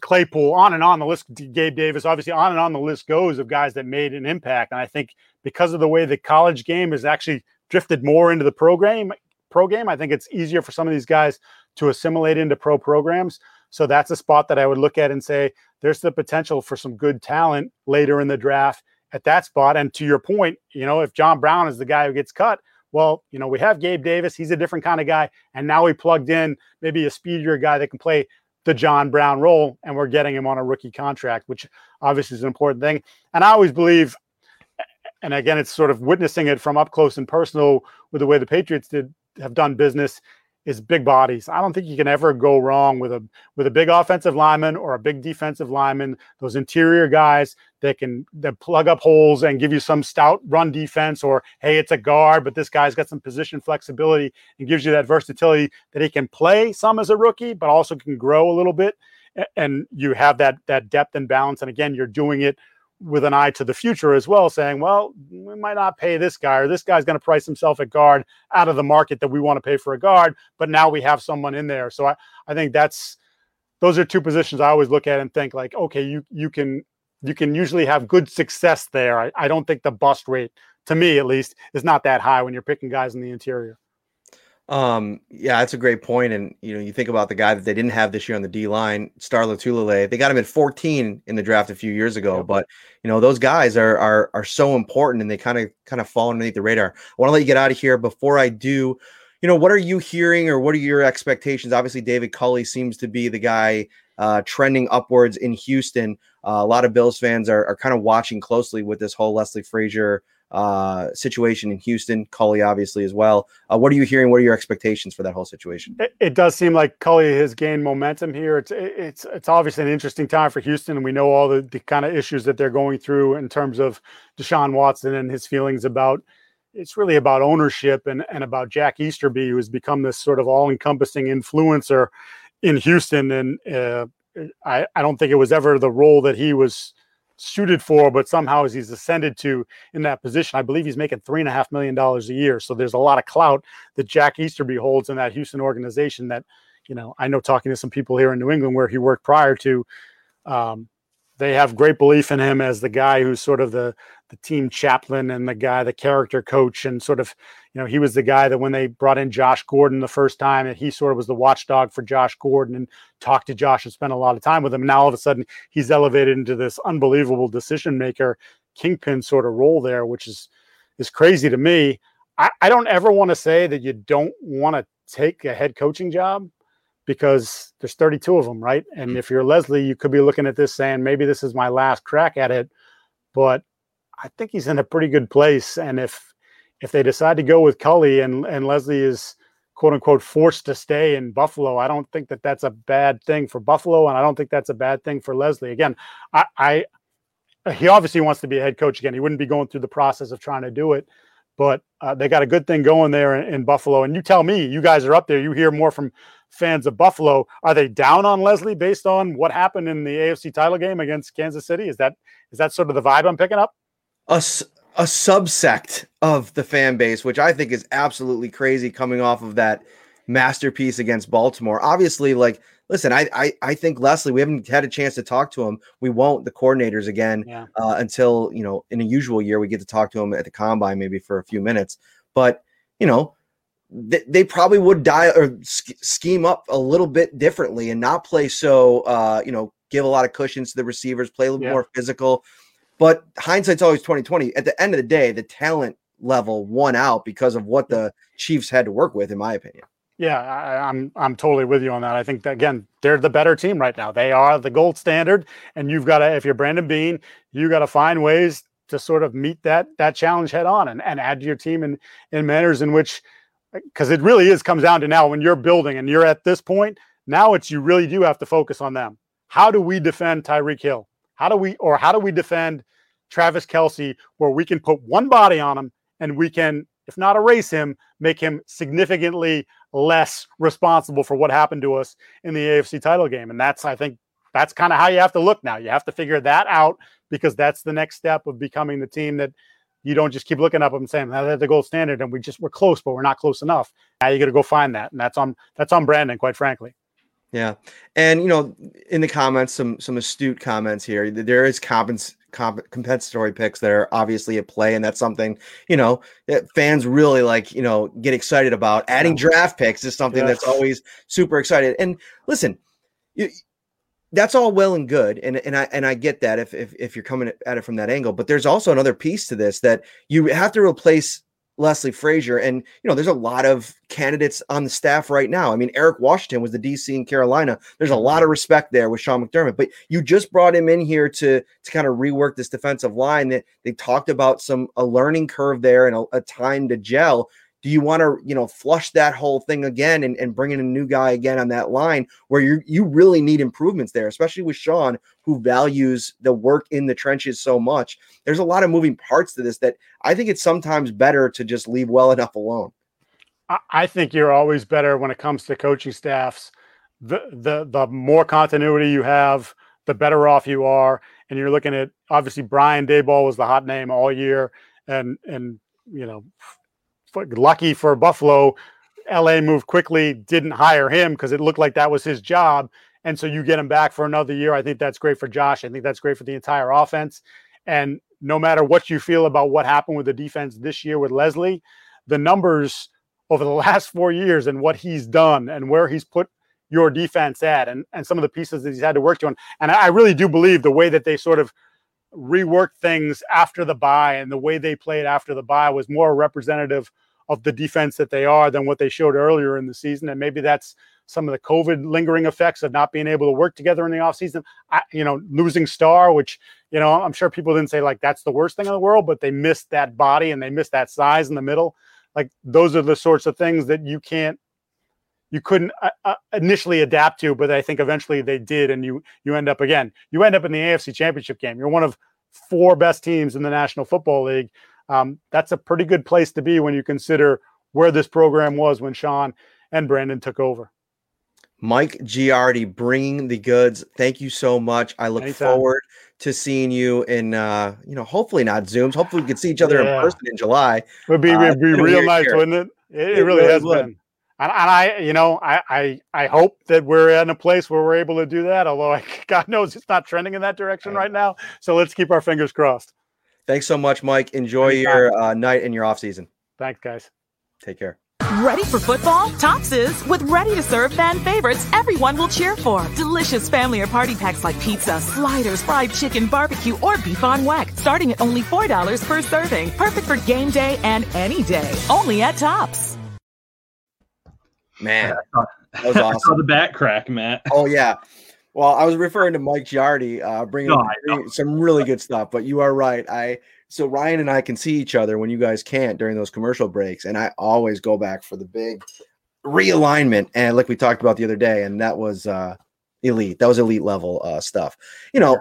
Claypool, on and on the list, Gabe Davis, obviously on and on the list goes of guys that made an impact. And I think because of the way the college game has actually drifted more into the program, pro game, I think it's easier for some of these guys to assimilate into pro programs. So that's a spot that I would look at and say there's the potential for some good talent later in the draft at that spot. And to your point, you know, if John Brown is the guy who gets cut, well, you know, we have Gabe Davis. He's a different kind of guy. And now we plugged in maybe a speedier guy that can play the John Brown role, and we're getting him on a rookie contract, which obviously is an important thing. And I always believe, and again, it's sort of witnessing it from up close and personal with the way the Patriots did have done business is big bodies. I don't think you can ever go wrong with a with a big offensive lineman or a big defensive lineman. Those interior guys that can that plug up holes and give you some stout run defense, or hey, it's a guard, but this guy's got some position flexibility and gives you that versatility that he can play some as a rookie, but also can grow a little bit. And you have that that depth and balance. And again, you're doing it with an eye to the future as well, saying, well, we might not pay this guy, or this guy's going to price himself a guard out of the market that we want to pay for a guard, but now we have someone in there. So I, I think that's those are two positions I always look at and think like, okay, you you can you can usually have good success there. I, I don't think the bust rate, to me at least, is not that high when you're picking guys in the interior. Um, yeah, that's a great point. And you know, you think about the guy that they didn't have this year on the D line, Star Lotulelei. They got him at 14 in the draft a few years ago, yep. but you know, those guys are are are so important and they kind of kind of fall underneath the radar. I want to let you get out of here before I do. You know, what are you hearing or what are your expectations? Obviously, David Culley seems to be the guy uh, trending upwards in Houston. Uh, a lot of Bills fans are, are kind of watching closely with this whole Leslie Frazier uh, situation in Houston, Culley obviously as well. Uh, what are you hearing? What are your expectations for that whole situation? It, it, does seem like Culley has gained momentum here. It's it's it's obviously an interesting time for Houston, and we know all the, the kind of issues that they're going through in terms of Deshaun Watson and his feelings about. It's really about ownership and, and about Jack Easterby, who has become this sort of all encompassing influencer in Houston. And uh, I, I don't think it was ever the role that he was suited for, but somehow as he's ascended to in that position, I believe he's making three and a half million dollars a year. So there's a lot of clout that Jack Easterby holds in that Houston organization that, you know, I know talking to some people here in New England where he worked prior to, um, they have great belief in him as the guy who's sort of the the team chaplain and the guy, the character coach, and sort of, you know, he was the guy that when they brought in Josh Gordon the first time, and he sort of was the watchdog for Josh Gordon and talked to Josh and spent a lot of time with him. And now all of a sudden he's elevated into this unbelievable decision maker, kingpin sort of role there, which is is crazy to me. I, I don't ever want to say that you don't want to take a head coaching job because there's 32 of them, right? And mm. if you're Leslie, you could be looking at this saying maybe this is my last crack at it. But I think he's in a pretty good place. And if if they decide to go with Culley and and Leslie is quote unquote forced to stay in Buffalo, I don't think that that's a bad thing for Buffalo, and I don't think that's a bad thing for Leslie. Again, I, I he obviously wants to be a head coach again. He wouldn't be going through the process of trying to do it, but uh, they got a good thing going there in, in, Buffalo. And you tell me, you guys are up there. You hear more from fans of Buffalo. Are they down on Leslie based on what happened in the AFC title game against Kansas City? Is that is that sort of the vibe I'm picking up? a, a subsect of the fan base, which I think is absolutely crazy coming off of that masterpiece against Baltimore. Obviously, like, listen, I, I, I think Leslie, we haven't had a chance to talk to him. We won't, the coordinators again, yeah. uh, until, you know, in a usual year, we get to talk to him at the combine, maybe for a few minutes. But, you know, they, they probably would die or scheme up a little bit differently and not play so, uh, you know, give a lot of cushions to the receivers, play a little yeah. more physical. But hindsight's always 2020. At the end of the day, the talent level won out because of what the Chiefs had to work with, in my opinion. Yeah, I, am I'm, I'm totally with you on that. I think that, again, they're the better team right now. They are the gold standard, and you've got to, if you're Brandon Beane, you got to find ways to sort of meet that that challenge head on and, and add to your team in in manners in which, because it really is comes down to now when you're building and you're at this point, now it's you really do have to focus on them. How do we defend Tyreek Hill? How do we, or how do we defend Travis Kelce where we can put one body on him and we can, if not erase him, make him significantly less responsible for what happened to us in the AFC title game. And that's, I think, that's kind of how you have to look now. You have to figure that out because that's the next step of becoming the team that you don't just keep looking up and saying that's the gold standard and we just we're close, but we're not close enough. Now you got to go find that, and that's on that's on Brandon, quite frankly. Yeah, and you know, in the comments, some some astute comments here. There is compens- comp- compensatory picks that are obviously at play, and that's something you know that fans really like. You know, get excited about. Adding draft picks is something that's always super excited. And listen, you, that's all well and good, and and I and I get that if if if you're coming at it from that angle. But there's also another piece to this that you have to replace Leslie Frazier. And, you know, there's a lot of candidates on the staff right now. I mean, Eric Washington was the DC in Carolina. There's a lot of respect there with Sean McDermott, but you just brought him in here to, to kind of rework this defensive line that they talked about some, a learning curve there and a, a time to gel do you want to you know flush that whole thing again and, and bring in a new guy again on that line where you you really need improvements there especially with sean who values the work in the trenches so much? There's a lot of moving parts to this that i think it's sometimes better to just leave well enough alone. I think you're always better when it comes to coaching staffs. The the the more continuity you have the better off you are. And you're looking at obviously Brian Daboll was the hot name all year, and and you know, lucky for Buffalo, LA moved quickly, didn't hire him because it looked like that was his job. And so you get him back for another year. I think that's great for Josh. I think that's great for the entire offense. And no matter what you feel about what happened with the defense this year with Leslie, the numbers over the (laughs) last four years and what he's done and where he's put your defense at and, and some of the pieces that he's had to work to. And, and I really do believe the way that they sort of reworked things after the bye and the way they played after the bye was more representative of the defense that they are than what they showed earlier in the season. And maybe that's some of the COVID lingering effects of not being able to work together in the offseason. I, you know, losing Star, which, you know, I'm sure people didn't say like that's the worst thing in the world, but they missed that body and they missed that size in the middle. Like those are the sorts of things that you can't you couldn't uh, uh, initially adapt to, but I think eventually they did, and you you end up again. You end up in the AFC Championship game. You're one of four best teams in the National Football League. Um, that's a pretty good place to be when you consider where this program was when Sean and Brandon took over. Mike Giardi bringing the goods. Thank you so much. I look Anytime. forward to seeing you in, uh, you know, hopefully not Zooms. Hopefully we can see each other yeah. in person in July. Would be, uh, be real nice, wouldn't it? It, it, it really, really has would. been and, and I, you know, I, I, I hope that we're in a place where we're able to do that. Although I, (laughs) God knows it's not trending in that direction right now. So let's keep our fingers crossed. Thanks so much, Mike. Enjoy Anytime. your uh, night and your off season. Thanks, guys. Take care. Ready for football? Tops is with ready to serve fan favorites everyone will cheer for. Delicious family or party packs like pizza, sliders, fried chicken, barbecue, or beef on weck, starting at only $4 per serving. Perfect for game day and any day. Only at Tops. Man, that was (laughs) awesome. the back crack, Matt. Oh yeah. Well, I was referring to Mike Giardi, uh, bringing no, some really good stuff. But you are right. I so Ryan and I can see each other when you guys can't during those commercial breaks, and I always go back for the big realignment. And like we talked about the other day, and that was uh, elite. That was elite level uh, stuff. You know,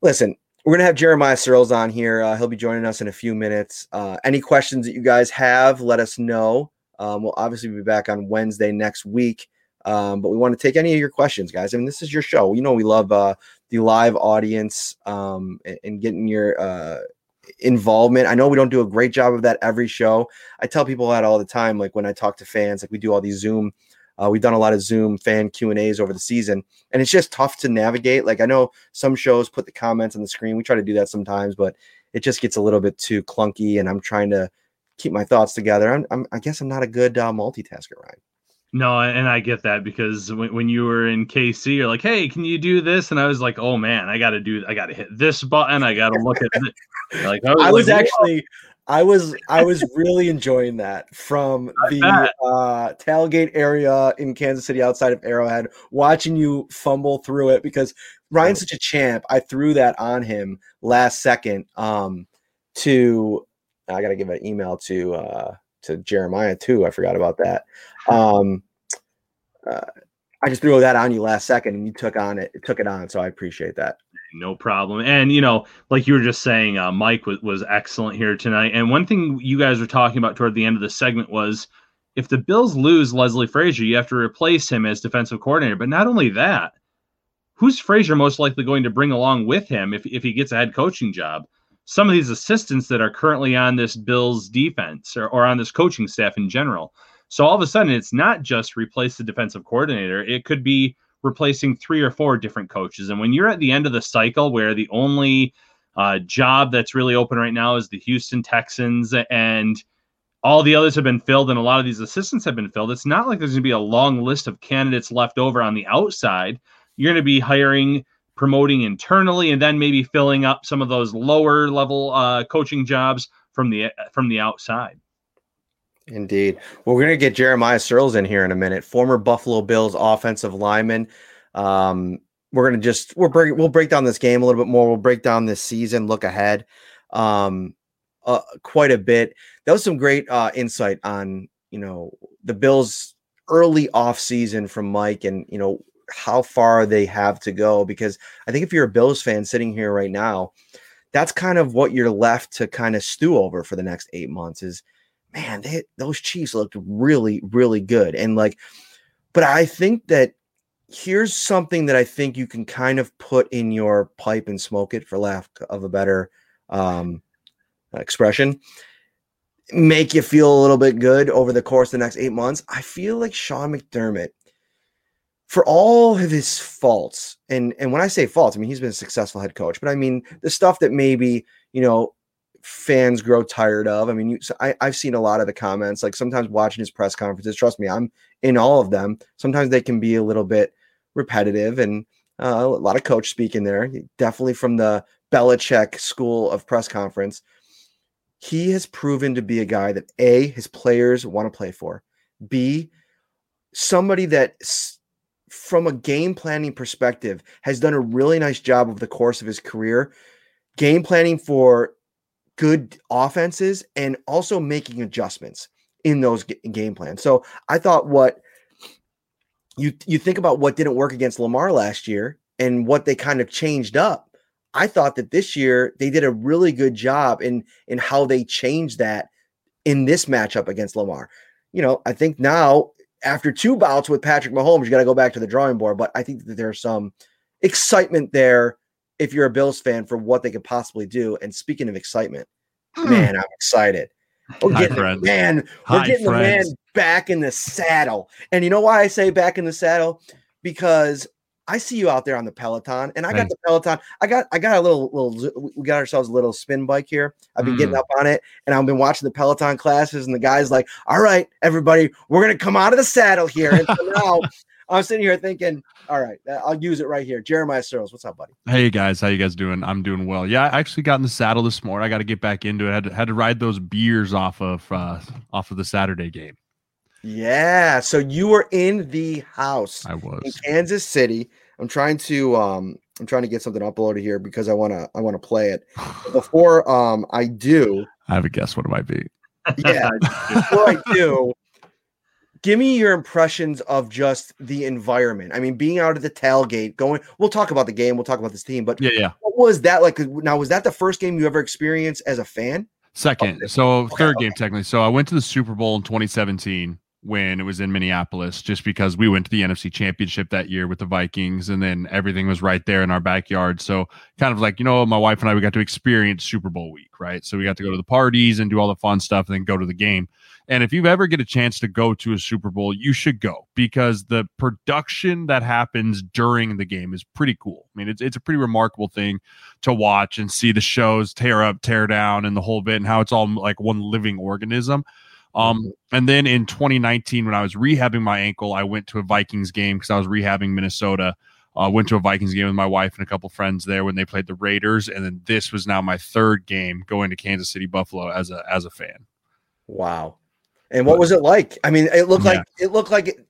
listen, we're gonna have Jeremiah Sirles on here. Uh, he'll be joining us in a few minutes. Uh, any questions that you guys have, let us know. Um, we'll obviously be back on Wednesday next week. Um, but we want to take any of your questions, guys. I mean, this is your show. You know, we love uh, the live audience um, and, and, getting your uh, involvement. I know we don't do a great job of that every show. I tell people that all the time. Like when I talk to fans, like we do all these Zoom. Uh, we've done a lot of Zoom fan Q and A's over the season, and it's just tough to navigate. Like I know some shows put the comments on the screen. We try to do that sometimes, but it just gets a little bit too clunky. And I'm trying to keep my thoughts together. I'm, I'm i guess I'm not a good uh, multitasker, right? No, and I get that because when, when you were in KC, you're like, "Hey, can you do this?" And I was like, "Oh man, I got to do, I got to hit this button. I got to look at it." (laughs) Like (laughs) I was, I was like, actually, I was, I was really enjoying that from (laughs) the uh, tailgate area in Kansas City, outside of Arrowhead, watching you fumble through it because Ryan's such a champ. I threw that on him last second um, to I got to give an email to uh, to Jeremiah too. I forgot about that. Um, uh, I just threw that on you last second, and you took on it, took it on. So I appreciate that. No problem. And you know, like you were just saying, uh, Mike was was excellent here tonight. And one thing you guys were talking about toward the end of the segment was if the Bills lose Leslie Frazier, you have to replace him as defensive coordinator. But not only that, who's Frazier most likely going to bring along with him if if he gets a head coaching job? Some of these assistants that are currently on this Bills defense or, or on this coaching staff in general. So all of a sudden, it's not just replace the defensive coordinator, it could be replacing three or four different coaches. And when you're at the end of the cycle where the only uh, job that's really open right now is the Houston Texans and all the others have been filled and a lot of these assistants have been filled, it's not like there's going to be a long list of candidates left over on the outside. You're going to be hiring promoting internally and then maybe filling up some of those lower level uh, coaching jobs from the from the outside. Indeed. Well, we're going to get Jeremiah Sirles in here in a minute, former Buffalo Bills offensive lineman. Um, we're going to just we'll break we'll break down this game a little bit more. We'll break down this season, look ahead, um, uh, quite a bit. That was some great uh, insight on you know the Bills early off season from Mike, and you know how far they have to go because I think if you're a Bills fan sitting here right now, that's kind of what you're left to kind of stew over for the next eight months is man, they, those Chiefs looked really, really good. And like, but I think that here's something that I think you can kind of put in your pipe and smoke it, for lack of a better um, expression. Make you feel a little bit good over the course of the next eight months. I feel like Sean McDermott, for all of his faults, and and when I say faults, I mean he's been a successful head coach, but I mean the stuff that maybe you know fans grow tired of. I mean, you, so I, I've seen a lot of the comments. Like sometimes watching his press conferences, trust me, I'm in all of them. Sometimes they can be a little bit repetitive and uh, a lot of coach speak in there. Definitely from the Belichick school of press conference. He has proven to be a guy that a his players want to play for. B somebody that from a game planning perspective has done a really nice job over the course of his career game planning for good offenses and also making adjustments in those g- game plans. So I thought what you you think about what didn't work against Lamar last year and what they kind of changed up. I thought that this year they did a really good job in in how they changed that in this matchup against Lamar. You know, I think now after two bouts with Patrick Mahomes, you got to go back to the drawing board. But I think that there's some excitement there if you're a Bills fan for what they could possibly do. And speaking of excitement, Hmm. man, I'm excited. We're Hi, getting the friends. man, we're Hi, getting the man back in the saddle. And you know why I say back in the saddle? Because I see you out there on the Peloton, and I got the Peloton. I got I got a little little we got ourselves a little spin bike here. I've been getting Mm. up on it, and I've been watching the Peloton classes, and the guys like, all right, everybody, we're gonna come out of the saddle here. And so now (laughs) I'm sitting here thinking, all right, I'll use it right here. Jeremiah Sirles, what's up, buddy? Hey guys, how you guys doing? I'm doing well. Yeah, I actually got in the saddle this morning. I got to get back into it. I had to, had to ride those beers off of uh, off of the Saturday game. Yeah. So you were in the house I was in. Kansas City. I'm trying to um I'm trying to get something uploaded here because I wanna I wanna play it. But (sighs) before um I do, I have a guess what it might be. yeah, (laughs) before I do, give me your impressions of just the environment. I mean, being out at the tailgate, going. We'll talk about the game. We'll talk about this team. But Yeah, yeah. what was that like? Now, was that the first game you ever experienced as a fan? Second, so Okay, third okay. game technically. So I went to the Super Bowl in 2017 when it was in Minneapolis, just because we went to the NFC Championship that year with the Vikings, and then everything was right there in our backyard. So kind of like you know, my wife and I we got to experience Super Bowl week, right? So we got to go to the parties and do all the fun stuff, and then go to the game. And if you ever get a chance to go to a Super Bowl, you should go because the production that happens during the game is pretty cool. I mean, it's it's a pretty remarkable thing to watch and see the shows tear up, tear down, and the whole bit, and how it's all like one living organism. Um, and then in 2019, when I was rehabbing my ankle, I went to a Vikings game because I was rehabbing Minnesota. Uh, went to a Vikings game with my wife and a couple friends there when they played the Raiders, and then this was now my third game going to Kansas City Buffalo as a as a fan. Wow. And what was it like? I mean, it looked Yeah. like it looked like it-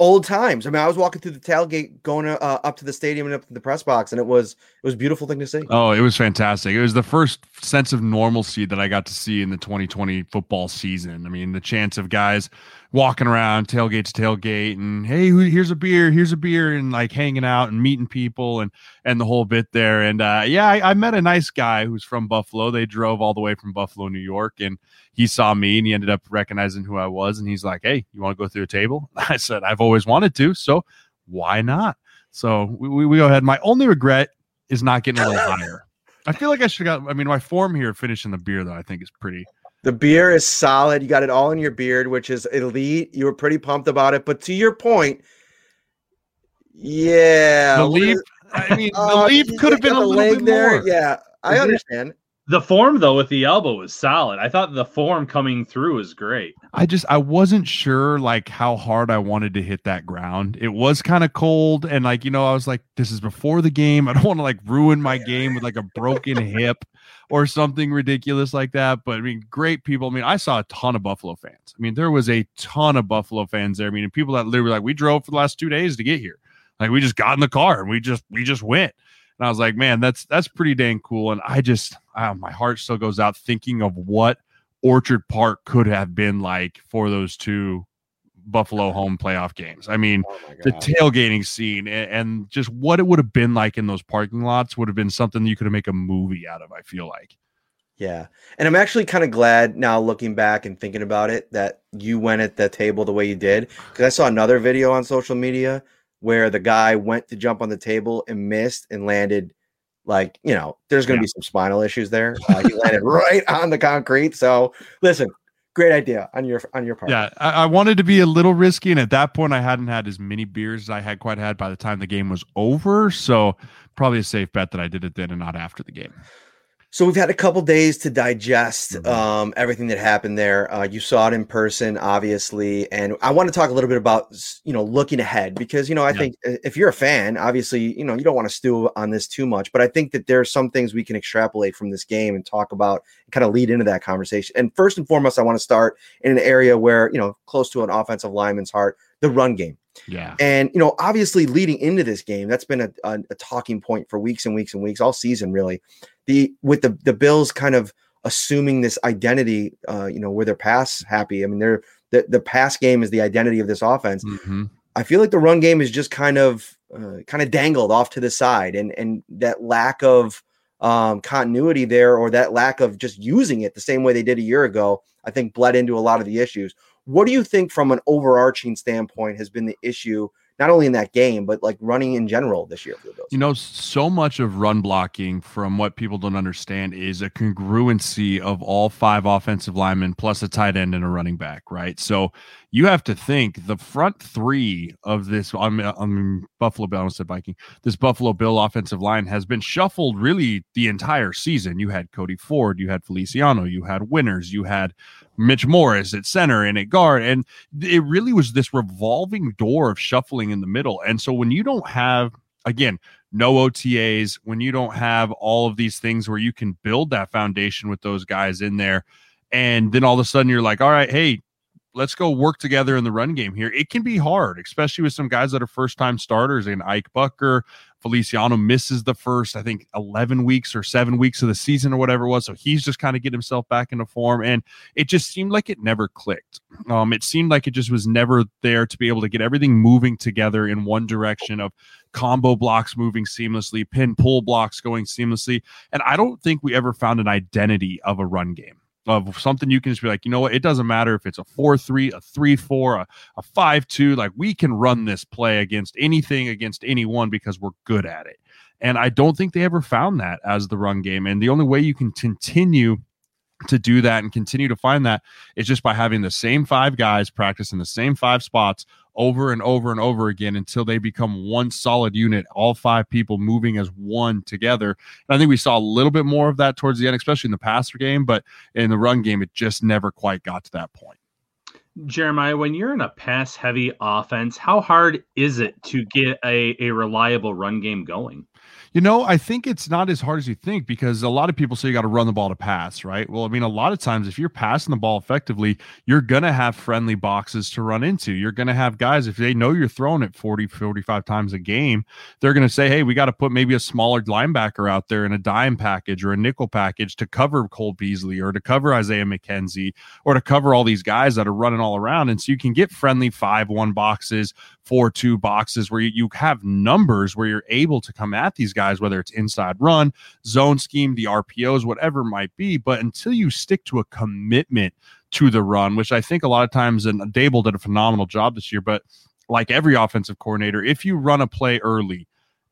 old times. I mean, I was walking through the tailgate, going uh, up to the stadium and up to the press box, and it was it was beautiful thing to see. Oh, it was fantastic. It was the first sense of normalcy that I got to see in the 2020 football season. I mean, the chance of guys walking around tailgate to tailgate and hey, who- here's a beer, here's a beer, and like hanging out and meeting people and and the whole bit there. And uh, yeah, I, I met a nice guy who's from Buffalo. They drove all the way from Buffalo, New York, and he saw me and he ended up recognizing who I was. And he's like, "Hey, you want to go through a table?" (laughs) I said, "I've always wanted to, so why not?" So we, we, we go ahead. My only regret is not getting a little (laughs) higher. I feel like I should have got. I mean, my form here finishing the beer though, I think is pretty. The beer is solid. You got it all in your beard, which is elite. You were pretty pumped about it. But to your point, yeah, The is- I mean, (laughs) oh, the Oh, leaf you could have been a little bit there. more. Yeah, I understand. The form though with the elbow was solid. I thought the form coming through was great. I just I wasn't sure like how hard I wanted to hit that ground. It was kind of cold, and like you know, I was like, this is before the game. I don't want to like ruin my game with like a broken (laughs) hip or something ridiculous like that. But I mean, great people. I mean, I saw a ton of Buffalo fans. I mean, there was a ton of Buffalo fans there. I mean, and people that literally like we drove for the last two days to get here. Like we just got in the car and we just we just went. And I was like, man, that's that's pretty dang cool. And I just uh, my heart still goes out thinking of what Orchard Park could have been like for those two Buffalo home playoff games. I mean, Oh the tailgating scene a- and just what it would have been like in those parking lots would have been something you could have make a movie out of. I feel like. Yeah. And I'm actually kind of glad now looking back and thinking about it that you went at the table the way you did. Because I saw another video on social media where the guy went to jump on the table and missed and landed like you know there's going to Yeah. be some spinal issues there (laughs) uh, he landed right on the concrete so listen great idea on your on your part Yeah, I, I wanted to be a little risky, and at that point, I hadn't had as many beers as I had quite had by the time the game was over. So probably a safe bet that I did it then and not after the game. So we've had a couple days to digest Mhm. um, everything that happened there. Uh, you saw it in person, obviously, and I want to talk a little bit about you know looking ahead because you know I Yeah. think uh, if you're a fan, obviously you know you don't want to stew on this too much, but I think that there are some things we can extrapolate from this game and talk about, kind of lead into that conversation. And first and foremost, I want to start in an area where you know close to an offensive lineman's heart, the run game. Yeah, And you know, obviously, leading into this game, that's been a, a, a talking point for weeks and weeks and weeks, all season, really. The with the the Bills kind of assuming this identity, uh, you know, where they're pass happy. I mean, they're the the pass game is the identity of this offense. Mhm. I feel like the run game is just kind of uh, kind of dangled off to the side, and and that lack of um, continuity there, or that lack of just using it the same way they did a year ago, I think bled into a lot of the issues. What do you think, from an overarching standpoint, has been the issue, not only in that game, but like running in general this year for the Bills? You know, so much of run blocking, from what people don't understand, is a congruency of all five offensive linemen plus a tight end and a running back, right? So you have to think the front three of this, I'm, I'm Buffalo Bill, I said Viking, this Buffalo Bill offensive line has been shuffled really the entire season. You had Cody Ford, you had Feliciano, you had Winters, you had Mitch Morse at center and at guard. And it really was this revolving door of shuffling in the middle. And so when you don't have, again, no OTAs, when you don't have all of these things where you can build that foundation with those guys in there, and then all of a sudden you're like, all right, hey, let's go work together in the run game here. It can be hard, especially with some guys that are first time starters and Ike Bucker. Feliciano misses the first, I think, 11 weeks or seven weeks of the season or whatever it was. So he's just kind of getting himself back into form. And it just seemed like it never clicked. Um, it seemed like it just was never there to be able to get everything moving together in one direction of combo blocks moving seamlessly, pin pull blocks going seamlessly. And I don't think we ever found an identity of a run game of something you can just be like, you know what, it doesn't matter if it's a 4-3, a 3-4, a, a 5-2, like we can run this play against anything, against anyone because we're good at it. And I don't think they ever found that as the run game. And the only way you can continue to do that and continue to find that is just by having the same five guys practice in the same five spots over and over and over again until they become one solid unit, all five people moving as one together. And I think we saw a little bit more of that towards the end, especially in the passer game, but in the run game, it just never quite got to that point. Jeremiah, when you're in a pass heavy offense, how hard is it to get a, a reliable run game going? You know, I think it's not as hard as you think because a lot of people say you got to run the ball to pass, right? Well, I mean, a lot of times if you're passing the ball effectively, you're going to have friendly boxes to run into. You're going to have guys, if they know you're throwing it 40, 45 times a game, they're going to say, hey, we got to put maybe a smaller linebacker out there in a dime package or a nickel package to cover Cole Beasley or to cover Isaiah McKenzie or to cover all these guys that are running all around. And so you can get friendly 5 1 boxes, 4 2 boxes where you, you have numbers where you're able to come at these guys, whether it's inside run, zone scheme, the RPOs, whatever might be. But until you stick to a commitment to the run, which I think a lot of times, and Daboll did a phenomenal job this year, but like every offensive coordinator, if you run a play early,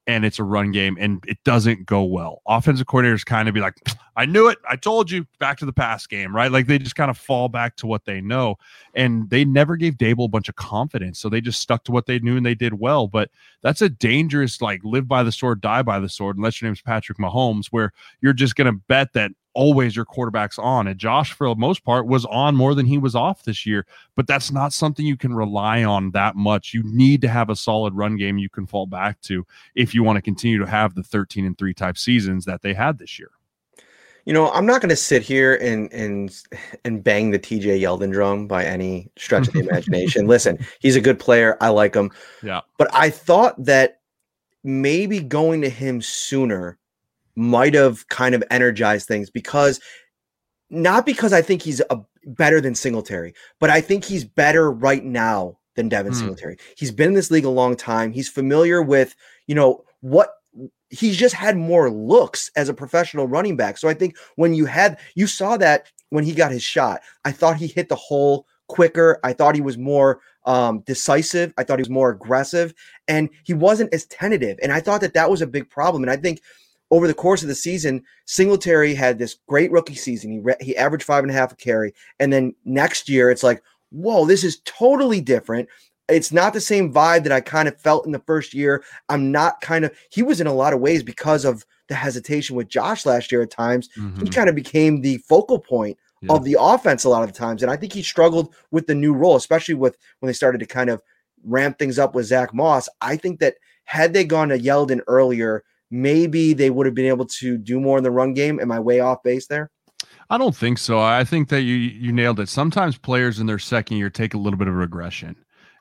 and it's a run game and it doesn't go well. Offensive coordinators kind of be like, I knew it. I told you back to the pass game, right? Like they just kind of fall back to what they know. And they never gave Daboll a bunch of confidence. So they just stuck to what they knew and they did well. But that's a dangerous, like, live by the sword, die by the sword, unless your name's Patrick Mahomes, where you're just going to bet that always your quarterback's on. And Josh, for the most part, was on more than he was off this year. But that's not something you can rely on that much. You need to have a solid run game you can fall back to if you want to continue to have the 13 and 3 type seasons that they had this year. You know, I'm not going to sit here and and and bang the TJ Yeldon drum by any stretch of the imagination. (laughs) Listen, he's a good player. I like him. Yeah. But I thought that maybe going to him sooner might have kind of energized things because not because I think he's a better than Singletary, but I think he's better right now than Devin Hmm. Singletary. He's been in this league a long time. He's familiar with, you know, what he's just had more looks as a professional running back. So I think when you had you saw that when he got his shot, I thought he hit the hole quicker. I thought he was more um, decisive. I thought he was more aggressive, and he wasn't as tentative. And I thought that that was a big problem. And I think over the course of the season, Singletary had this great rookie season. He re- he averaged five and a half a carry, and then next year it's like, whoa, this is totally different. It's not the same vibe that I kind of felt in the first year. I'm not kind of he was in a lot of ways because of the hesitation with Josh last year at times. Mm-hmm. He kind of became the focal point yeah. of the offense a lot of the times. And I think he struggled with the new role, especially with when they started to kind of ramp things up with Zach Moss. I think that had they gone to Yeldon earlier, maybe they would have been able to do more in the run game. Am I way off base there? I don't think so. I think that you you nailed it. Sometimes players in their second year take a little bit of regression.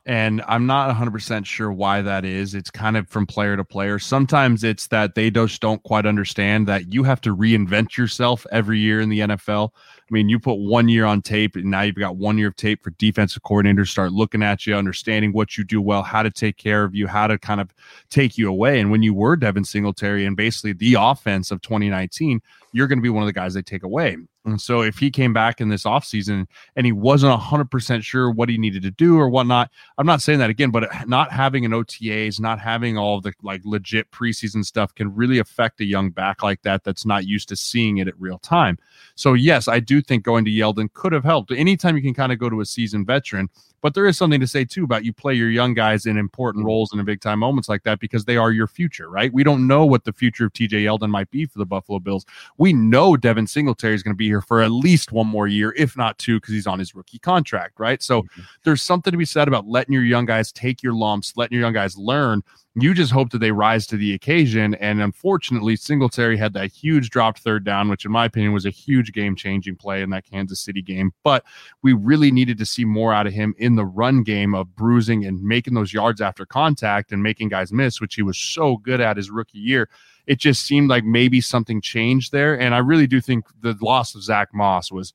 And I'm not 100% sure why that is. It's kind of from player to player. Sometimes it's that they just don't quite understand that you have to reinvent yourself every year in the NFL. I mean, you put one year on tape, and now you've got one year of tape for defensive coordinators start looking at you, understanding what you do well, how to take care of you, how to kind of take you away. And when you were Devin Singletary and basically the offense of 2019, you're going to be one of the guys they take away. And so if he came back in this offseason and he wasn't 100% sure what he needed to do or whatnot, I'm not saying that again, but not having an OTAs, not having all the like legit preseason stuff can really affect a young back like that that's not used to seeing it at real time. So, yes, I do think going to Yeldon could have helped. Anytime you can kind of go to a seasoned veteran, but there is something to say too about you play your young guys in important mm-hmm. roles in big time moments like that because they are your future, right? We don't know what the future of TJ Yeldon might be for the Buffalo Bills. We know Devin Singletary is going to be here for at least one more year, if not two, because he's on his rookie contract, right? So mm-hmm. there's something to be said about letting your young guys take your lumps, letting your young guys learn you just hope that they rise to the occasion. And unfortunately, Singletary had that huge dropped third down, which in my opinion was a huge game changing play in that Kansas City game. But we really needed to see more out of him in the run game of bruising and making those yards after contact and making guys miss, which he was so good at his rookie year. It just seemed like maybe something changed there. And I really do think the loss of Zach Moss was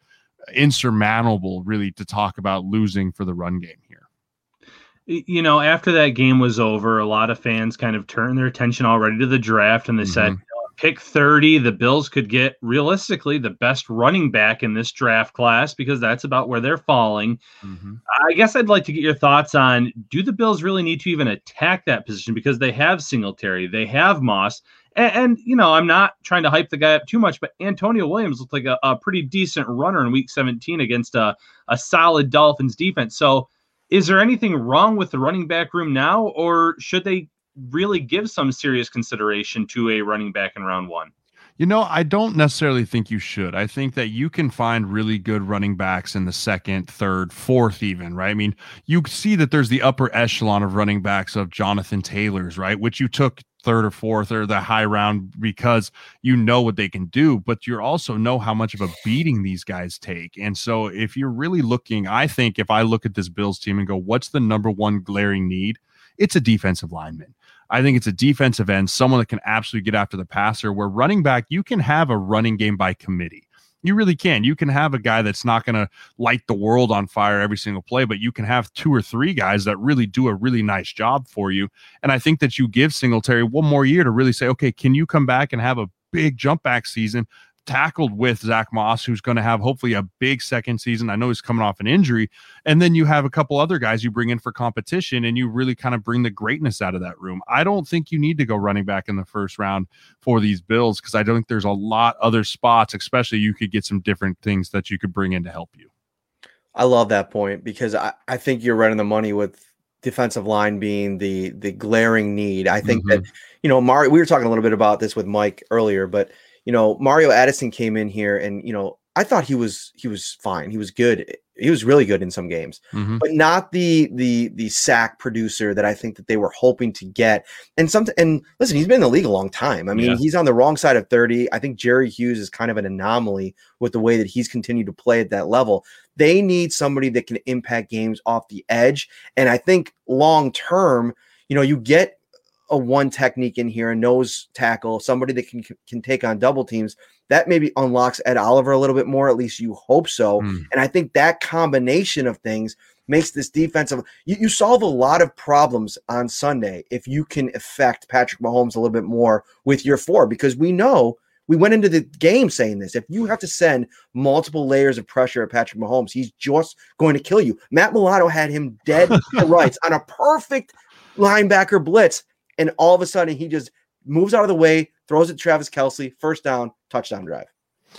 insurmountable, really, to talk about losing for the run game here you know, after that game was over, a lot of fans kind of turned their attention already to the draft and they mm-hmm. said, pick 30, the Bills could get realistically the best running back in this draft class because that's about where they're falling. Mm-hmm. I guess I'd like to get your thoughts on do the Bills really need to even attack that position because they have Singletary, they have Moss. And, and you know, I'm not trying to hype the guy up too much, but Antonio Williams looked like a, a pretty decent runner in week 17 against a, a solid Dolphins defense. So, is there anything wrong with the running back room now, or should they really give some serious consideration to a running back in round one? You know, I don't necessarily think you should. I think that you can find really good running backs in the second, third, fourth, even, right? I mean, you see that there's the upper echelon of running backs of Jonathan Taylor's, right? Which you took third or fourth or the high round because you know what they can do, but you also know how much of a beating these guys take. And so if you're really looking, I think if I look at this Bills team and go, what's the number one glaring need? It's a defensive lineman. I think it's a defensive end, someone that can absolutely get after the passer. Where running back, you can have a running game by committee. You really can. You can have a guy that's not going to light the world on fire every single play, but you can have two or three guys that really do a really nice job for you. And I think that you give Singletary one more year to really say, okay, can you come back and have a big jump back season tackled with Zach Moss, who's going to have hopefully a big second season. I know he's coming off an injury. And then you have a couple other guys you bring in for competition and you really kind of bring the greatness out of that room. I don't think you need to go running back in the first round for these Bills because I don't think there's a lot other spots, especially you could get some different things that you could bring in to help you. I love that point because I, I think you're right on the money with defensive line being the the glaring need. I think mm-hmm. that you know, Mario. We were talking a little bit about this with Mike earlier, but you know, Mario Addison came in here and, you know, I thought he was he was fine. He was good. He was really good in some games, mm-hmm. but not the the the sack producer that I think that they were hoping to get. And some and listen, he's been in the league a long time. I mean, yeah. he's on the wrong side of 30. I think Jerry Hughes is kind of an anomaly with the way that he's continued to play at that level. They need somebody that can impact games off the edge. And I think long term, you know, you get a one technique in here, a nose tackle, somebody that can can take on double teams, that maybe unlocks Ed Oliver a little bit more. At least you hope so. Mm. And I think that combination of things makes this defensive. You, you solve a lot of problems on Sunday if you can affect Patrick Mahomes a little bit more with your four, because we know we went into the game saying this. If you have to send multiple layers of pressure at Patrick Mahomes, he's just going to kill you. Matt Milano had him dead to (laughs) rights on a perfect linebacker blitz, and all of a sudden he just moves out of the way, throws it to Travis Kelce, first down, touchdown drive.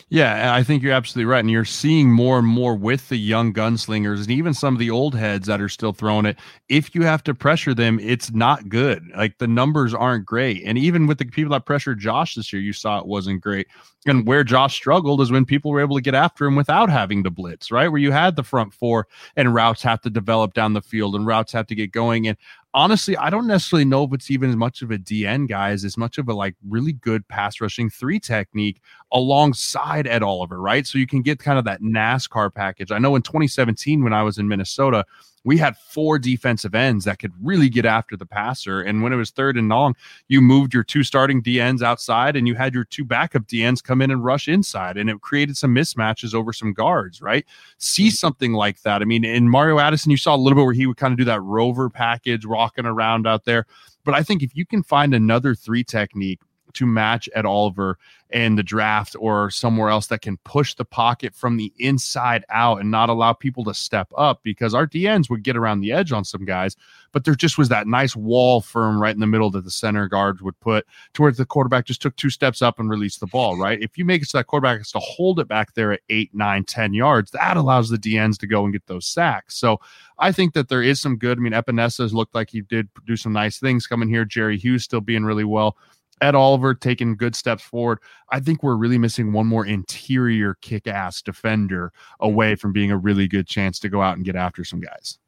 Yeah, I think you're absolutely right. And you're seeing more and more with the young gunslingers and even some of the old heads that are still throwing it. If you have to pressure them, it's not good. Like the numbers aren't great. And even with the people that pressured Josh this year, you saw it wasn't great. And where Josh struggled is when people were able to get after him without having to blitz, right? Where you had the front four and routes have to develop down the field and routes have to get going. And honestly, I don't necessarily know if it's even as much of a DN guy as as much of a like really good pass rushing three technique alongside Ed Oliver, right? So you can get kind of that NASCAR package. I know in 2017 when I was in Minnesota, we had four defensive ends that could really get after the passer. And when it was third and long, you moved your two starting DNs outside and you had your two backup DNs come in and rush inside. And it created some mismatches over some guards, right? See mm-hmm. something like that. I mean, in Mario Addison, you saw a little bit where he would kind of do that rover package, rocking around out there. But I think if you can find another three technique to match Ed Oliver in the draft or somewhere else that can push the pocket from the inside out and not allow people to step up because our DNs would get around the edge on some guys, but there just was that nice wall firm right in the middle that the center guards would put towards the quarterback just took two steps up and released the ball, right? If you make it so that quarterback has to hold it back there at eight, nine, ten yards, that allows the DNs to go and get those sacks. So I think that there is some good. I mean, Epenesa has looked like he did do some nice things coming here. Jerry Hughes still being really well. Ed Oliver taking good steps forward. I think we're really missing one more interior kick ass defender away from being a really good chance to go out and get after some guys.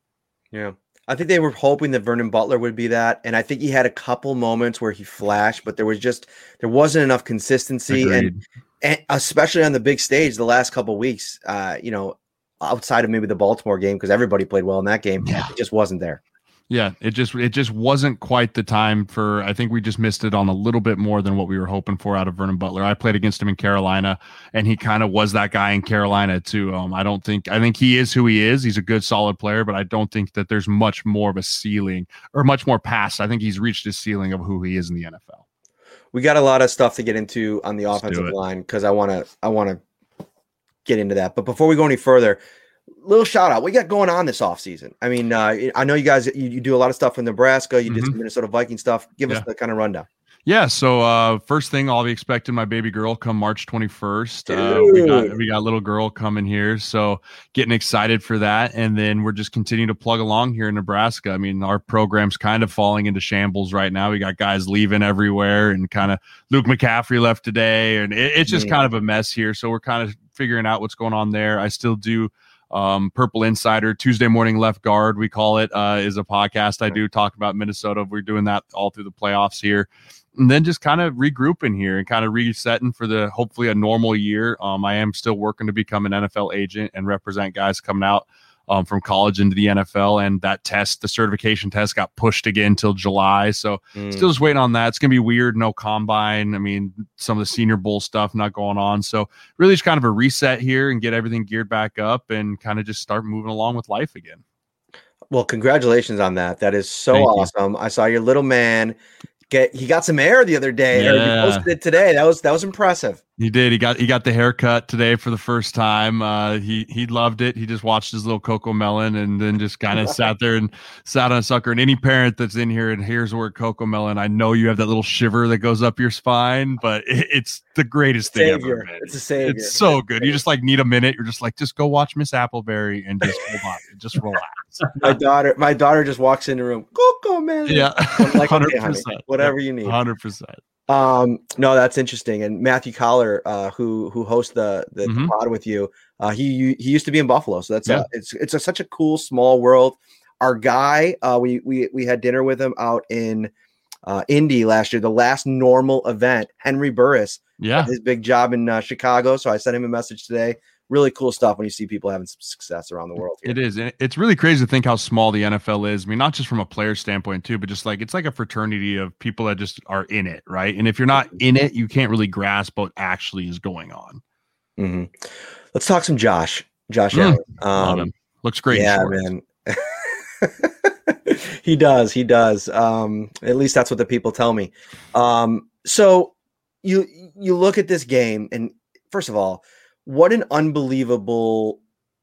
Yeah. I think they were hoping that Vernon Butler would be that. And I think he had a couple moments where he flashed, but there was just there wasn't enough consistency and, and, especially on the big stage the last couple weeks, uh, you know, outside of maybe the Baltimore game, because everybody played well in that game, yeah. it just wasn't there. Yeah, it just it just wasn't quite the time for. I think we just missed it on a little bit more than what we were hoping for out of Vernon Butler. I played against him in Carolina, and he kind of was that guy in Carolina too. Um, I don't think I think he is who he is. He's a good, solid player, but I don't think that there's much more of a ceiling or much more past. I think he's reached his ceiling of who he is in the NFL. We got a lot of stuff to get into on the Let's offensive line because I want to I want to get into that. But before we go any further, little shout out. What you got going on this offseason? I mean, uh, I know you guys you, you, do a lot of stuff in Nebraska. You mm-hmm. did some Minnesota Viking stuff. Give yeah. us the kind of rundown. Yeah. So uh, first thing, I'll be expecting my baby girl come March 21st. Uh, we got we got little girl coming here, so getting excited for that. And then we're just continuing to plug along here in Nebraska. I mean, our program's kind of falling into shambles right now. We got guys leaving everywhere, and kind of Luke McCaffrey left today, and it, it's just yeah. kind of a mess here. So we're kind of figuring out what's going on there. I still do um, Purple Insider Tuesday morning left guard we call it uh, is a podcast I do talk about Minnesota. We're doing that all through the playoffs here, and then just kind of regrouping here and kind of resetting for the hopefully a normal year. Um, I am still working to become an NFL agent and represent guys coming out um, from college into the NFL. And that test, the certification test, got pushed again till July. So mm. still just waiting on that. It's gonna be weird. No combine. I mean, some of the Senior Bowl stuff not going on. So really, just kind of a reset here and get everything geared back up and kind of just start moving along with life again. Well, congratulations on that. That is so Thank awesome. You. I saw your little man get he got some air the other day. Yeah. He posted it today. That was that was impressive. He did. He got he got the haircut today for the first time. Uh, he he loved it. He just watched his little CoComelon and then just kind of (laughs) sat there and sat on a sucker. And any parent that's in here and hears the word CoComelon, I know you have that little shiver that goes up your spine, but it, it's the greatest thing ever. Man. It's a savior. It's so good. You just like need a minute. You're just like just go watch Miss Appleberry and just hold on, just relax. (laughs) my daughter, my daughter just walks in the room. CoComelon. Yeah, I'm like (laughs) hundred okay, percent. Whatever you need. Hundred percent. Um, no, that's interesting. And Matthew Coller, uh, who who hosts the the mm-hmm. pod with you, uh, he he used to be in Buffalo, so that's yeah. a, it's it's a, such a cool small world. Our guy, uh, we we we had dinner with him out in uh, Indy last year, the last normal event. Henry Burris, yeah, his big job in uh, Chicago. So I sent him a message today really cool stuff when you see people having some success around the world. Here. It is. It's really crazy to think how small the NFL is. I mean, not just from a player standpoint too, but just like it's like a fraternity of people that just are in it, right? And if you're not in it, you can't really grasp what actually is going on. Mm-hmm. Let's talk some Josh. Josh mm, Allen. Um, Looks great. Yeah, man. (laughs) he does. He does. Um, at least that's what the people tell me. Um, so you you look at this game, and first of all, what an unbelievable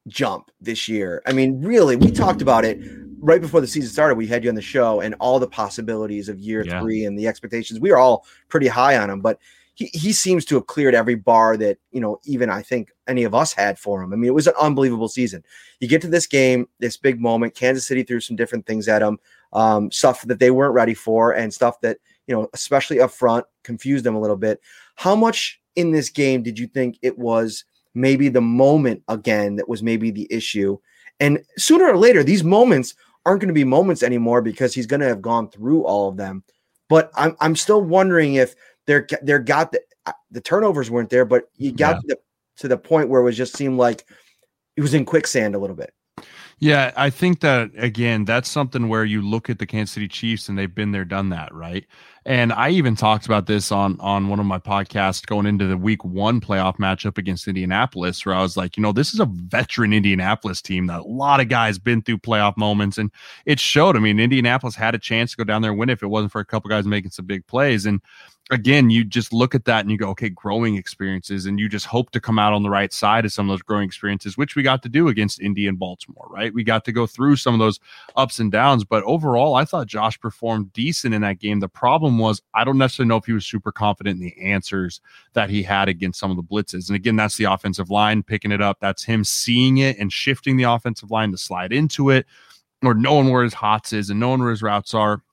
jump this year. I mean, really, we talked about it right before the season started. We had you on the show and all the possibilities of year Yeah. three and the expectations. We were all pretty high on him, but he, he seems to have cleared every bar that, you know, even I think any of us had for him. I mean, it was an unbelievable season. You get to this game, this big moment, Kansas City threw some different things at him, um, stuff that they weren't ready for, and stuff that, you know, especially up front, confused them a little bit. How much in this game did you think it was maybe the moment again that was maybe the issue? And sooner or later, these moments aren't going to be moments anymore because he's going to have gone through all of them. But I'm I'm still wondering if they're they're got the uh, the turnovers weren't there, but you got Yeah. to, the, to the point where it was just seemed like it was in quicksand a little bit. Yeah, I think that again, that's something where you look at the Kansas City Chiefs and they've been there, done that, right? And I even talked about this on on one of my podcasts going into the week one playoff matchup against Indianapolis, where I was like, you know, this is a veteran Indianapolis team that a lot of guys been through playoff moments, and it showed. I mean, Indianapolis had a chance to go down there and win if it wasn't for a couple guys making some big plays. And again, you just look at that and you go, okay, growing experiences, and you just hope to come out on the right side of some of those growing experiences, which we got to do against Indy and Baltimore, right? We got to go through some of those ups and downs, but overall, I thought Josh performed decent in that game. The problem was, I don't necessarily know if he was super confident in the answers that he had against some of the blitzes. And again, that's the offensive line picking it up. That's him seeing it and shifting the offensive line to slide into it, or knowing where his hots is and knowing where his routes are.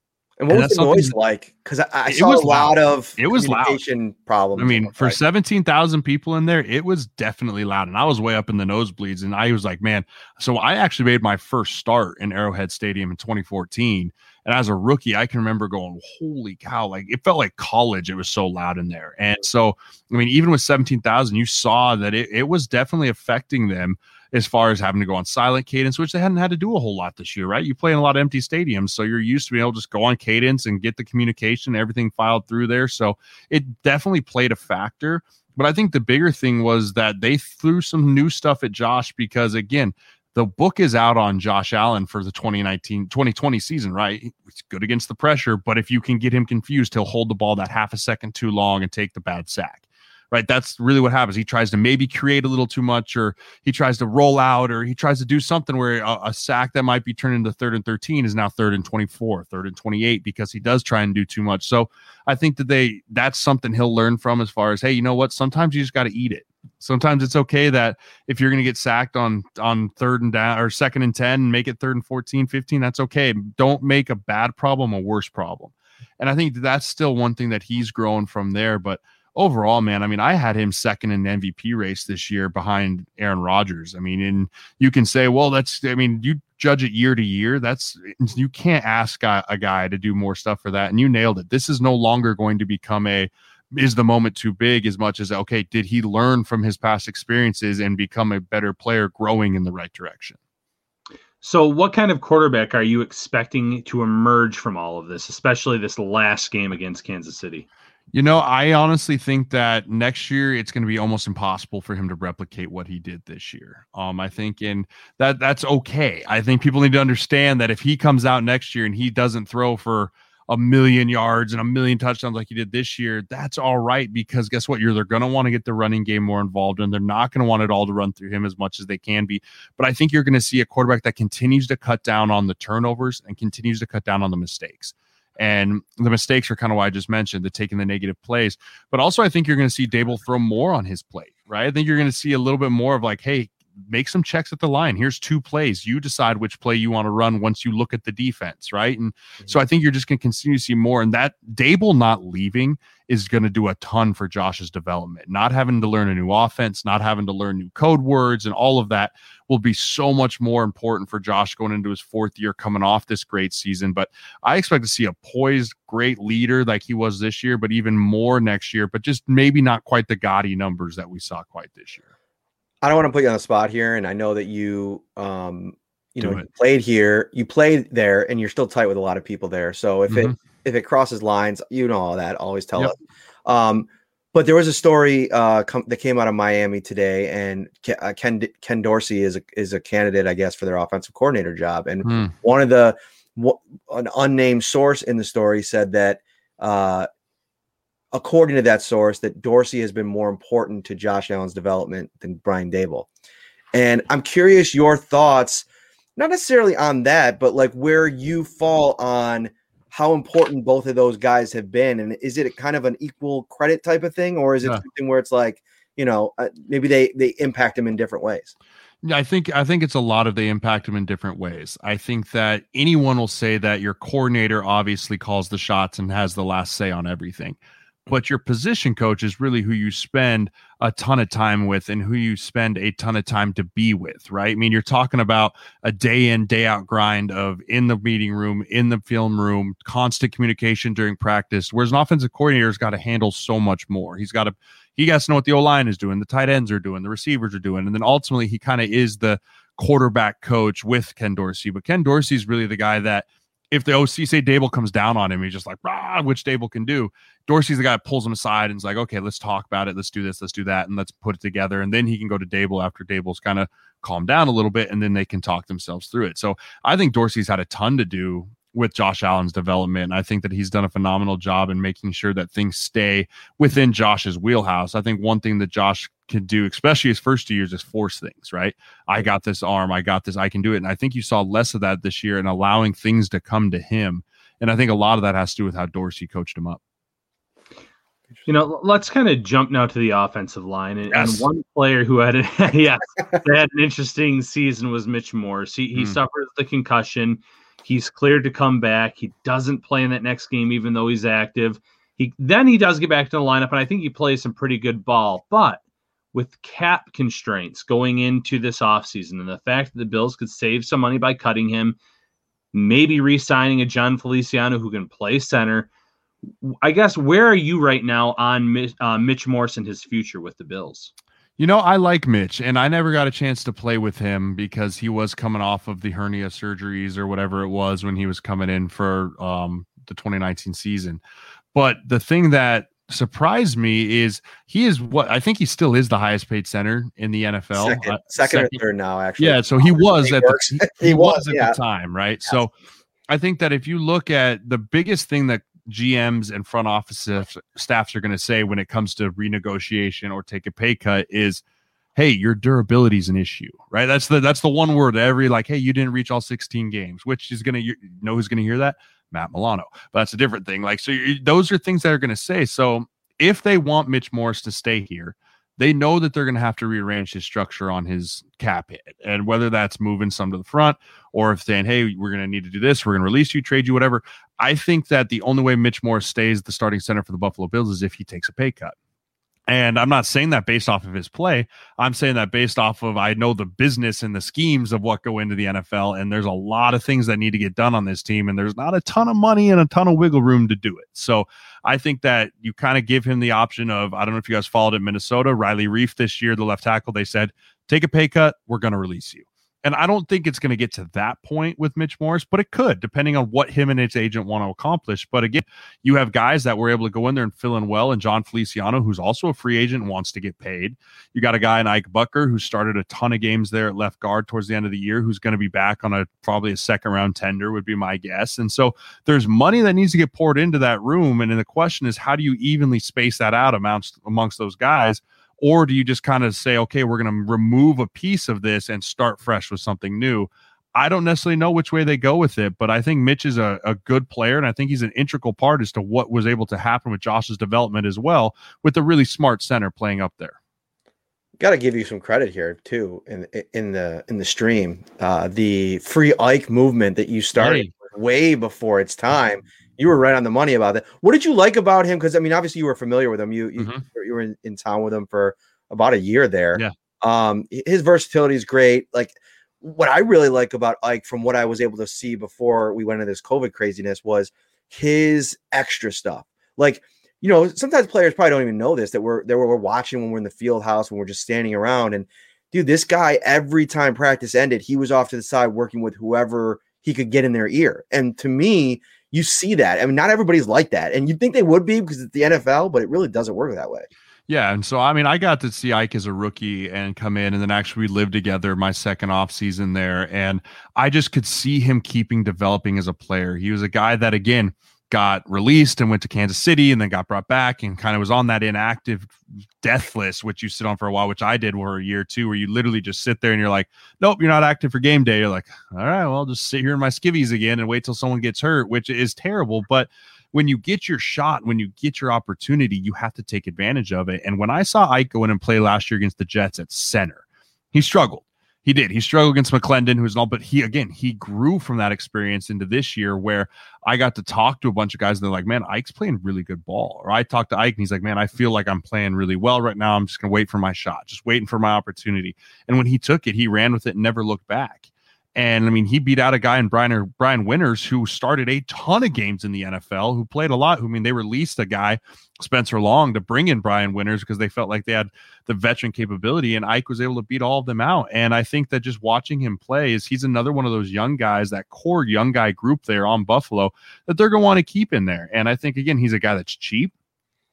And what And was the noise like? Because I, I saw was a lot loud. of It was loud. communication problems. I mean, for side. 17,000 people in there, it was definitely loud. And I was way up in the nosebleeds. And I was like, man, so I actually made my first start in Arrowhead Stadium in 2014. And as a rookie, I can remember going, holy cow, like it felt like college. It was so loud in there. And so, I mean, even with 17,000, you saw that it, it was definitely affecting them as far as having to go on silent cadence, which they hadn't had to do a whole lot this year, right? You play in a lot of empty stadiums. So you're used to being able to just go on cadence and get the communication, everything filed through there. So it definitely played a factor. But I think the bigger thing was that they threw some new stuff at Josh because, again, the book is out on Josh Allen for the 2019 2020 season, right? It's good against the pressure, but if you can get him confused, he'll hold the ball that half a second too long and take the bad sack. Right. That's really what happens. He tries to maybe create a little too much, or he tries to roll out, or he tries to do something where a, a sack that might be turned into third and 13 is now third and 24, third and 28 because he does try and do too much. So I think that they that's something he'll learn from as far as, hey, you know what? Sometimes you just got to eat it. Sometimes it's okay that if you're going to get sacked on on third and down or second and 10 and make it third and 14, 15, that's okay. Don't make a bad problem a worse problem. And I think that's still one thing that he's grown from there. But overall, man, I mean, I had him second in the MVP race this year behind Aaron Rodgers. I mean, and you can say, well, that's, I mean, you judge it year to year. That's, you can't ask a, a guy to do more stuff for that. And you nailed it. This is no longer going to become a, is the moment too big as much as, okay, did he learn from his past experiences and become a better player growing in the right direction? So, what kind of quarterback are you expecting to emerge from all of this, especially this last game against Kansas City? You know, I honestly think that next year it's going to be almost impossible for him to replicate what he did this year. Um, I think, and that that's okay. I think people need to understand that if he comes out next year and he doesn't throw for a million yards and a million touchdowns like he did this year, that's all right because guess what? You're they're going to want to get the running game more involved and they're not going to want it all to run through him as much as they can be. But I think you're going to see a quarterback that continues to cut down on the turnovers and continues to cut down on the mistakes. And the mistakes are kind of why I just mentioned the taking the negative plays. But also, I think you're going to see Daboll throw more on his plate, right? I think you're going to see a little bit more of like, hey, make some checks at the line. Here's two plays. You decide which play you want to run once you look at the defense, right? And so mm-hmm. I think you're just going to continue to see more. And that Daboll not leaving is going to do a ton for Josh's development. Not having to learn a new offense, not having to learn new code words, and all of that will be so much more important for Josh going into his fourth year coming off this great season. But I expect to see a poised, great leader like he was this year, but even more next year, but just maybe not quite the gaudy numbers that we saw quite this year. I don't want to put you on the spot here, and I know that you, um, you Do know, you played here, you played there, and you're still tight with a lot of people there. So if it Mhm. If it crosses lines, you know all that. Always tell Yep. us. Um, but there was a story uh, com- that came out of Miami today, and Ke- uh, Ken Ken Dorsey is a, is a candidate, I guess, for their offensive coordinator job. And Hmm. one of the wha- an unnamed source in the story said that uh, according to that source, that Dorsey has been more important to Josh Allen's development than Brian Daboll. And I'm curious your thoughts, not necessarily on that, but like where you fall on how important both of those guys have been. And is it kind of an equal credit type of thing, or is it yeah. something where it's like, you know, uh, maybe they they impact them in different ways? I think I think it's a lot of they impact them in different ways. I think that anyone will say that your coordinator obviously calls the shots and has the last say on everything but your position coach is really who you spend a ton of time with and who you spend a ton of time to be with, right? I mean, you're talking about a day in, day out grind of in the meeting room, in the film room, constant communication during practice. Whereas an offensive coordinator's got to handle so much more. He's got to he has to know what the O line is doing, the tight ends are doing, the receivers are doing, and then ultimately he kind of is the quarterback coach with Ken Dorsey. But Ken Dorsey is really the guy that if the OC say Daboll comes down on him, he's just like, ah, which Daboll can do. Dorsey's the guy that pulls him aside and is like, okay, let's talk about it. Let's do this. Let's do that. And let's put it together. And then he can go to Daboll after Daboll's kind of calmed down a little bit. And then they can talk themselves through it. So I think Dorsey's had a ton to do with Josh Allen's development. I think that he's done a phenomenal job in making sure that things stay within Josh's wheelhouse. I think one thing that Josh can do, especially his first two years, is force things, right? I got this arm, I got this, I can do it. And I think you saw less of that this year and allowing things to come to him. And I think a lot of that has to do with how Dorsey coached him up. You know, let's kind of jump now to the offensive line. And, yes. and one player who had, a, (laughs) yeah, had an interesting season was Mitch Morse. He, he mm. suffered the concussion He's cleared to come back. He doesn't play in that next game, even though he's active. He then he does get back to the lineup, and I think he plays some pretty good ball. But with cap constraints going into this offseason and the fact that the Bills could save some money by cutting him, maybe re-signing a Jon Feliciano who can play center. I guess where are you right now on uh, Mitch Morse and his future with the Bills? You know, I like Mitch, and I never got a chance to play with him because he was coming off of the hernia surgeries or whatever it was when he was coming in for um, the 2019 season. But the thing that surprised me is he is what I think he still is the highest paid center in the NFL. Second, uh, second, second or third now, actually. Yeah, so he was at the, (laughs) he, he was, was at yeah. the time, right? Yeah. So I think that if you look at the biggest thing that GMs and front office staffs are going to say when it comes to renegotiation or take a pay cut is, hey, your durability is an issue, right? That's the that's the one word every like, hey, you didn't reach all 16 games, which is going to you know who's going to hear that? Matt Milano. But that's a different thing. Like, so those are things that are going to say. So if they want Mitch Morse to stay here, they know that they're going to have to rearrange his structure on his cap hit. And whether that's moving some to the front or if saying, hey, we're going to need to do this, we're going to release you, trade you, whatever. I think that the only way Mitch Morse stays the starting center for the Buffalo Bills is if he takes a pay cut. And I'm not saying that based off of his play. I'm saying that based off of I know the business and the schemes of what go into the NFL. And there's a lot of things that need to get done on this team. And there's not a ton of money and a ton of wiggle room to do it. So I think that you kind of give him the option of I don't know if you guys followed it, Minnesota, Riley Reiff this year, the left tackle, they said, take a pay cut, we're going to release you. And I don't think it's going to get to that point with Mitch Morse, but it could, depending on what him and his agent want to accomplish. But again, you have guys that were able to go in there and fill in well, and Jon Feliciano, who's also a free agent wants to get paid. You got a guy in Ike Boettger who started a ton of games there at left guard towards the end of the year, who's going to be back on a probably a second round tender, would be my guess. And so there's money that needs to get poured into that room. And then the question is, how do you evenly space that out amongst amongst those guys? Or do you just kind of say, okay, we're going to remove a piece of this and start fresh with something new? I don't necessarily know which way they go with it, but I think Mitch is a, a good player, and I think he's an integral part as to what was able to happen with Josh's development as well, with a really smart center playing up there. Got to give you some credit here too in in the in the stream. Uh, the free Ike movement that you started hey. way before its time you were right on the money about that. What did you like about him? Because I mean, obviously you were familiar with him. You you, mm-hmm. you were in, in town with him for about a year there. Yeah. Um, his versatility is great. Like what I really like about Ike, from what I was able to see before we went into this COVID craziness, was his extra stuff. Like you know, sometimes players probably don't even know this that we're that we're watching when we're in the field house when we're just standing around. And dude, this guy every time practice ended, he was off to the side working with whoever he could get in their ear. And to me, you see that. I mean, not everybody's like that, and you'd think they would be because it's the NFL, but it really doesn't work that way. Yeah, and so I mean, I got to see Ike as a rookie and come in, and then actually we lived together my second off season there, and I just could see him keeping developing as a player. He was a guy that again got released and went to Kansas City and then got brought back and kind of was on that inactive death list, which you sit on for a while, which I did for a year or two, where you literally just sit there and you're like, nope, you're not active for game day. You're like, all right, well, I'll just sit here in my skivvies again and wait till someone gets hurt, which is terrible. But when you get your shot, when you get your opportunity, you have to take advantage of it. And when I saw Ike go in and play last year against the Jets at center, he struggled. He did. He struggled against McLendon, who's an all, but he again he grew from that experience into this year where I got to talk to a bunch of guys and they're like, "Man, Ike's playing really good ball." Or I talked to Ike and he's like, "Man, I feel like I'm playing really well right now. I'm just gonna wait for my shot, just waiting for my opportunity." And when he took it, he ran with it and never looked back. And I mean, he beat out a guy in Brian Brian Winters who started a ton of games in the NFL, who played a lot. Who I mean, they released a guy, Spencer Long, to bring in Brian Winters because they felt like they had the veteran capability, and Ike was able to beat all of them out. And I think that just watching him play is he's another one of those young guys, that core young guy group there on Buffalo that they're gonna want to keep in there. And I think again, he's a guy that's cheap.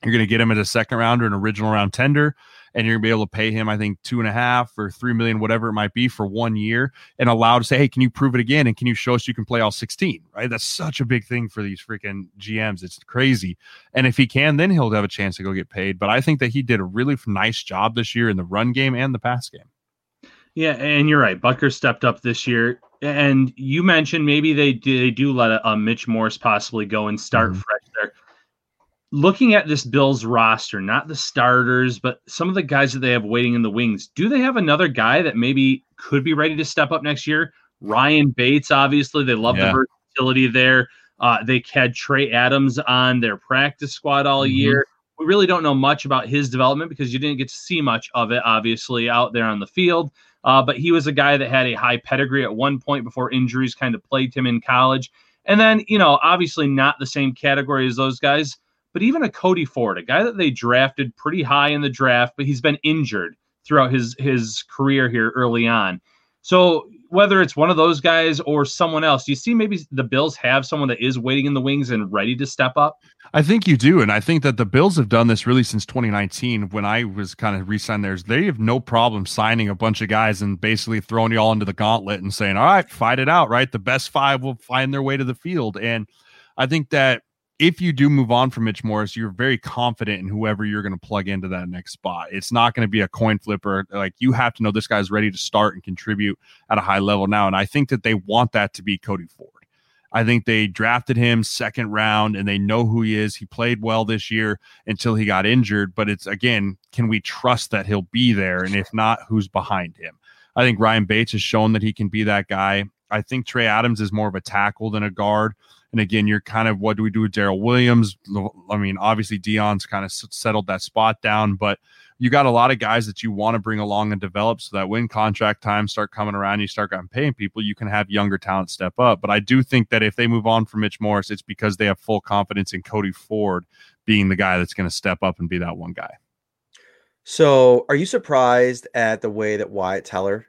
You're going to get him as a second rounder, an original round tender and you're gonna be able to pay him, I think, two and a half or three million, whatever it might be, for one year, and allow to say, hey, can you prove it again? And can you show us you can play all 16? Right? That's such a big thing for these freaking GMs. It's crazy. And if he can, then he'll have a chance to go get paid. But I think that he did a really nice job this year in the run game and the pass game. Yeah, and you're right. Boettger stepped up this year, and you mentioned maybe they do, they do let a, a Mitch Morse possibly go and start mm-hmm. fresh looking at this Bills roster, not the starters, but some of the guys that they have waiting in the wings, do they have another guy that maybe could be ready to step up next year? Ryan Bates, obviously, they love yeah. the versatility there. Uh, they had Trey Adams on their practice squad all mm-hmm. year. We really don't know much about his development because you didn't get to see much of it, obviously, out there on the field. Uh, but he was a guy that had a high pedigree at one point before injuries kind of plagued him in college. And then, you know, obviously not the same category as those guys but even a Cody Ford, a guy that they drafted pretty high in the draft, but he's been injured throughout his his career here early on. So whether it's one of those guys or someone else, do you see maybe the Bills have someone that is waiting in the wings and ready to step up? I think you do. And I think that the Bills have done this really since 2019 when I was kind of re signed theirs. They have no problem signing a bunch of guys and basically throwing you all into the gauntlet and saying, all right, fight it out, right? The best five will find their way to the field. And I think that if you do move on from Mitch Morse, you're very confident in whoever you're going to plug into that next spot. It's not going to be a coin flipper. Like you have to know this guy's ready to start and contribute at a high level now. And I think that they want that to be Cody Ford. I think they drafted him second round and they know who he is. He played well this year until he got injured. But it's again, can we trust that he'll be there? And if not, who's behind him? I think Ryan Bates has shown that he can be that guy. I think Trey Adams is more of a tackle than a guard. And again, you're kind of what do we do with Daryl Williams? I mean, obviously Dion's kind of settled that spot down, but you got a lot of guys that you want to bring along and develop so that when contract times start coming around, you start getting paying people, you can have younger talent step up. But I do think that if they move on from Mitch Morse, it's because they have full confidence in Cody Ford being the guy that's going to step up and be that one guy. So, are you surprised at the way that Wyatt Teller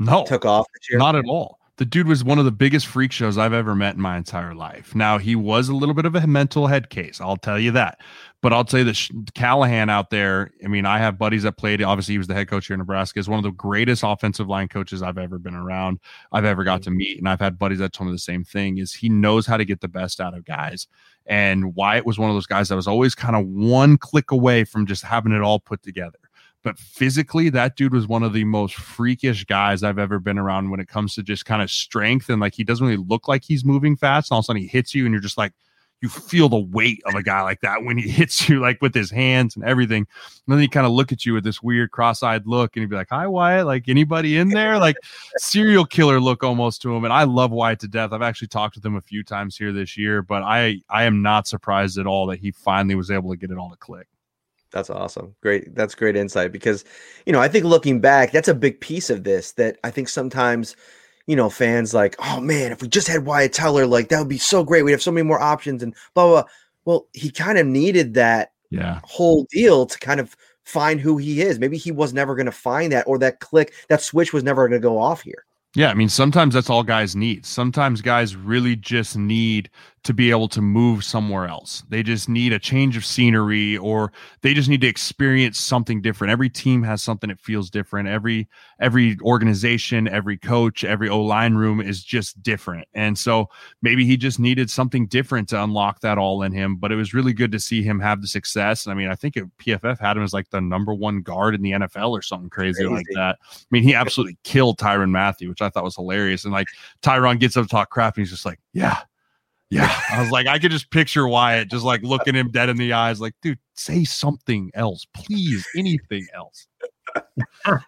no took off this year? Not at all the dude was one of the biggest freak shows I've ever met in my entire life. Now he was a little bit of a mental head case, I'll tell you that. But I'll tell you that Callahan out there. I mean, I have buddies that played. Obviously, he was the head coach here in Nebraska. Is one of the greatest offensive line coaches I've ever been around. I've ever got to meet, and I've had buddies that told me the same thing. Is he knows how to get the best out of guys. And Wyatt was one of those guys that was always kind of one click away from just having it all put together but physically that dude was one of the most freakish guys I've ever been around when it comes to just kind of strength and like he doesn't really look like he's moving fast and all of a sudden he hits you and you're just like you feel the weight of a guy like that when he (laughs) hits you like with his hands and everything. And then he kind of look at you with this weird cross-eyed look and he'd be like hi Wyatt like anybody in there? Like serial killer look almost to him and I love Wyatt to death. I've actually talked with him a few times here this year but I I am not surprised at all that he finally was able to get it all to click that's awesome. Great. That's great insight because, you know, I think looking back, that's a big piece of this that I think sometimes, you know, fans like, oh man, if we just had Wyatt Teller, like that would be so great. We'd have so many more options and blah, blah. blah. Well, he kind of needed that yeah. whole deal to kind of find who he is. Maybe he was never going to find that or that click, that switch was never going to go off here. Yeah, I mean, sometimes that's all guys need. Sometimes guys really just need to be able to move somewhere else. They just need a change of scenery or they just need to experience something different. Every team has something that feels different. Every every organization, every coach, every O-line room is just different. And so maybe he just needed something different to unlock that all in him, but it was really good to see him have the success. I mean, I think PFF had him as like the number 1 guard in the NFL or something crazy, crazy. like that. I mean, he absolutely killed Tyrann Mathieu, which I thought was hilarious. And like Tyrann gets up to talk crap and he's just like, "Yeah, yeah, (laughs) I was like, I could just picture Wyatt just like looking him dead in the eyes, like, dude, say something else, please, anything else. (laughs)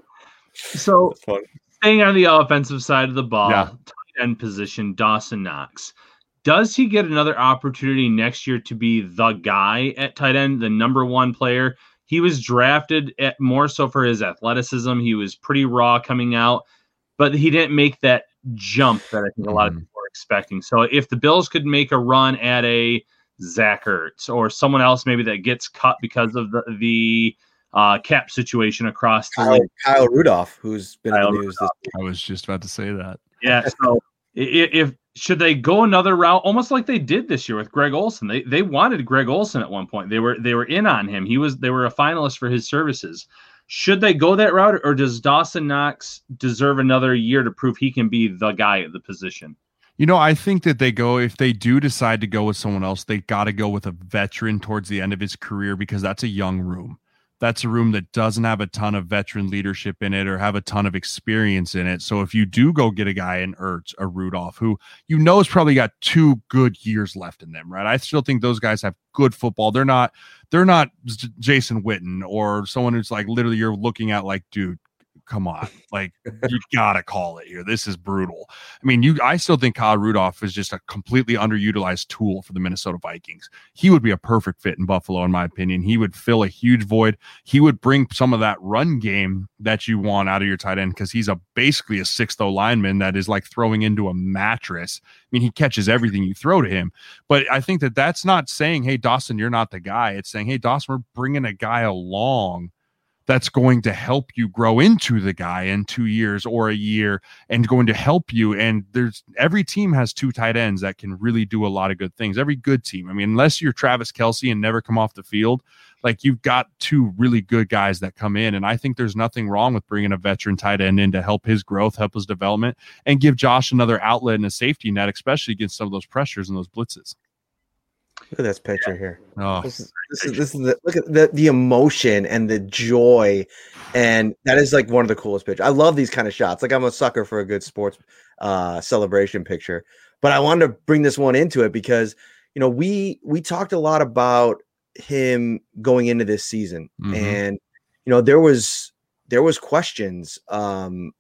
so, staying on the offensive side of the ball, yeah. tight end position, Dawson Knox. Does he get another opportunity next year to be the guy at tight end, the number one player? He was drafted at more so for his athleticism. He was pretty raw coming out, but he didn't make that jump that I think a lot of mm-hmm. people expecting. So if the Bills could make a run at a Zach Ertz or someone else maybe that gets cut because of the the uh, cap situation across the Kyle, league. Kyle Rudolph, who's been Kyle in the news. I was just about to say that. Yeah. So if, if should they go another route, almost like they did this year with Greg Olsen? They they wanted Greg Olsen at one point. They were they were in on him. He was they were a finalist for his services. Should they go that route, or does Dawson Knox deserve another year to prove he can be the guy at the position? You know, I think that they go if they do decide to go with someone else, they got to go with a veteran towards the end of his career because that's a young room. That's a room that doesn't have a ton of veteran leadership in it or have a ton of experience in it. So if you do go get a guy in Ertz a Rudolph, who you know has probably got two good years left in them, right? I still think those guys have good football. They're not they're not Jason Witten or someone who's like literally you're looking at like, dude, come on, like (laughs) you gotta call it here. This is brutal. I mean, you I still think Kyle Rudolph is just a completely underutilized tool for the Minnesota Vikings. He would be a perfect fit in Buffalo, in my opinion. He would fill a huge void. He would bring some of that run game that you want out of your tight end because he's a basically a sixth O lineman that is like throwing into a mattress. I mean, he catches everything you throw to him. But I think that that's not saying, hey, Dawson, you're not the guy. It's saying, hey, Dawson, we're bringing a guy along that's going to help you grow into the guy in two years or a year and going to help you. And there's every team has two tight ends that can really do a lot of good things. Every good team. I mean, unless you're Travis Kelce and never come off the field, like you've got two really good guys that come in. And I think there's nothing wrong with bringing a veteran tight end in to help his growth, help his development, and give Josh another outlet and a safety net, especially against some of those pressures and those blitzes. Look at this picture yeah. here. Oh, this is this is, this is the, look at the the emotion and the joy, and that is like one of the coolest pictures. I love these kind of shots. Like I'm a sucker for a good sports uh, celebration picture, but I wanted to bring this one into it because you know we we talked a lot about him going into this season, mm-hmm. and you know there was there was questions um,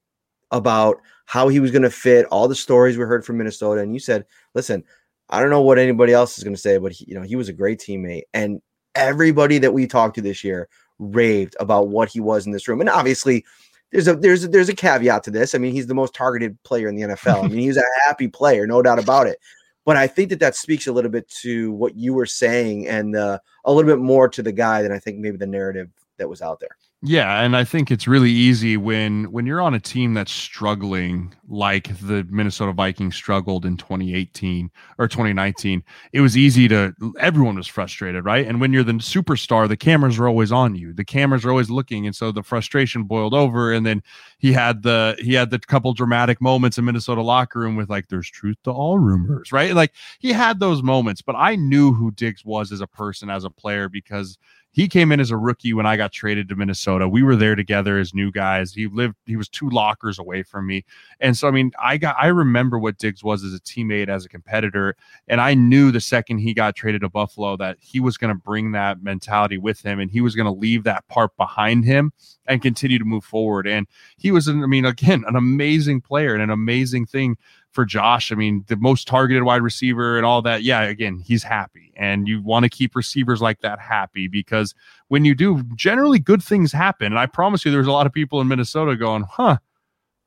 about how he was going to fit all the stories we heard from Minnesota, and you said, listen I don't know what anybody else is going to say, but he, you know, he was a great teammate, and everybody that we talked to this year raved about what he was in this room. And obviously, there's a there's a, there's a caveat to this. I mean, he's the most targeted player in the NFL. I mean, he's a (laughs) happy player, no doubt about it. But I think that that speaks a little bit to what you were saying, and uh, a little bit more to the guy than I think maybe the narrative that was out there. Yeah, and I think it's really easy when when you're on a team that's struggling like the Minnesota Vikings struggled in 2018 or 2019. It was easy to everyone was frustrated, right? And when you're the superstar, the cameras are always on you. The cameras are always looking and so the frustration boiled over and then he had the he had the couple dramatic moments in Minnesota locker room with like there's truth to all rumors, right? Like he had those moments, but I knew who Diggs was as a person as a player because he came in as a rookie when I got traded to Minnesota. We were there together as new guys. He lived, he was two lockers away from me. And so, I mean, I got, I remember what Diggs was as a teammate, as a competitor. And I knew the second he got traded to Buffalo that he was going to bring that mentality with him and he was going to leave that part behind him and continue to move forward. And he was, an, I mean, again, an amazing player and an amazing thing for Josh. I mean, the most targeted wide receiver and all that. Yeah, again, he's happy. And you want to keep receivers like that happy because when you do, generally good things happen. And I promise you, there's a lot of people in Minnesota going, huh,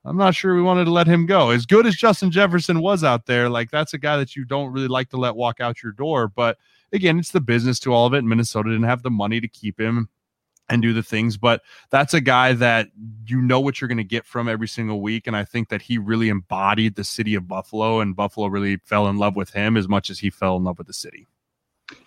I'm not sure we wanted to let him go. As good as Justin Jefferson was out there, like that's a guy that you don't really like to let walk out your door. But again, it's the business to all of it. Minnesota didn't have the money to keep him and do the things. But that's a guy that you know what you're going to get from every single week. And I think that he really embodied the city of Buffalo, and Buffalo really fell in love with him as much as he fell in love with the city.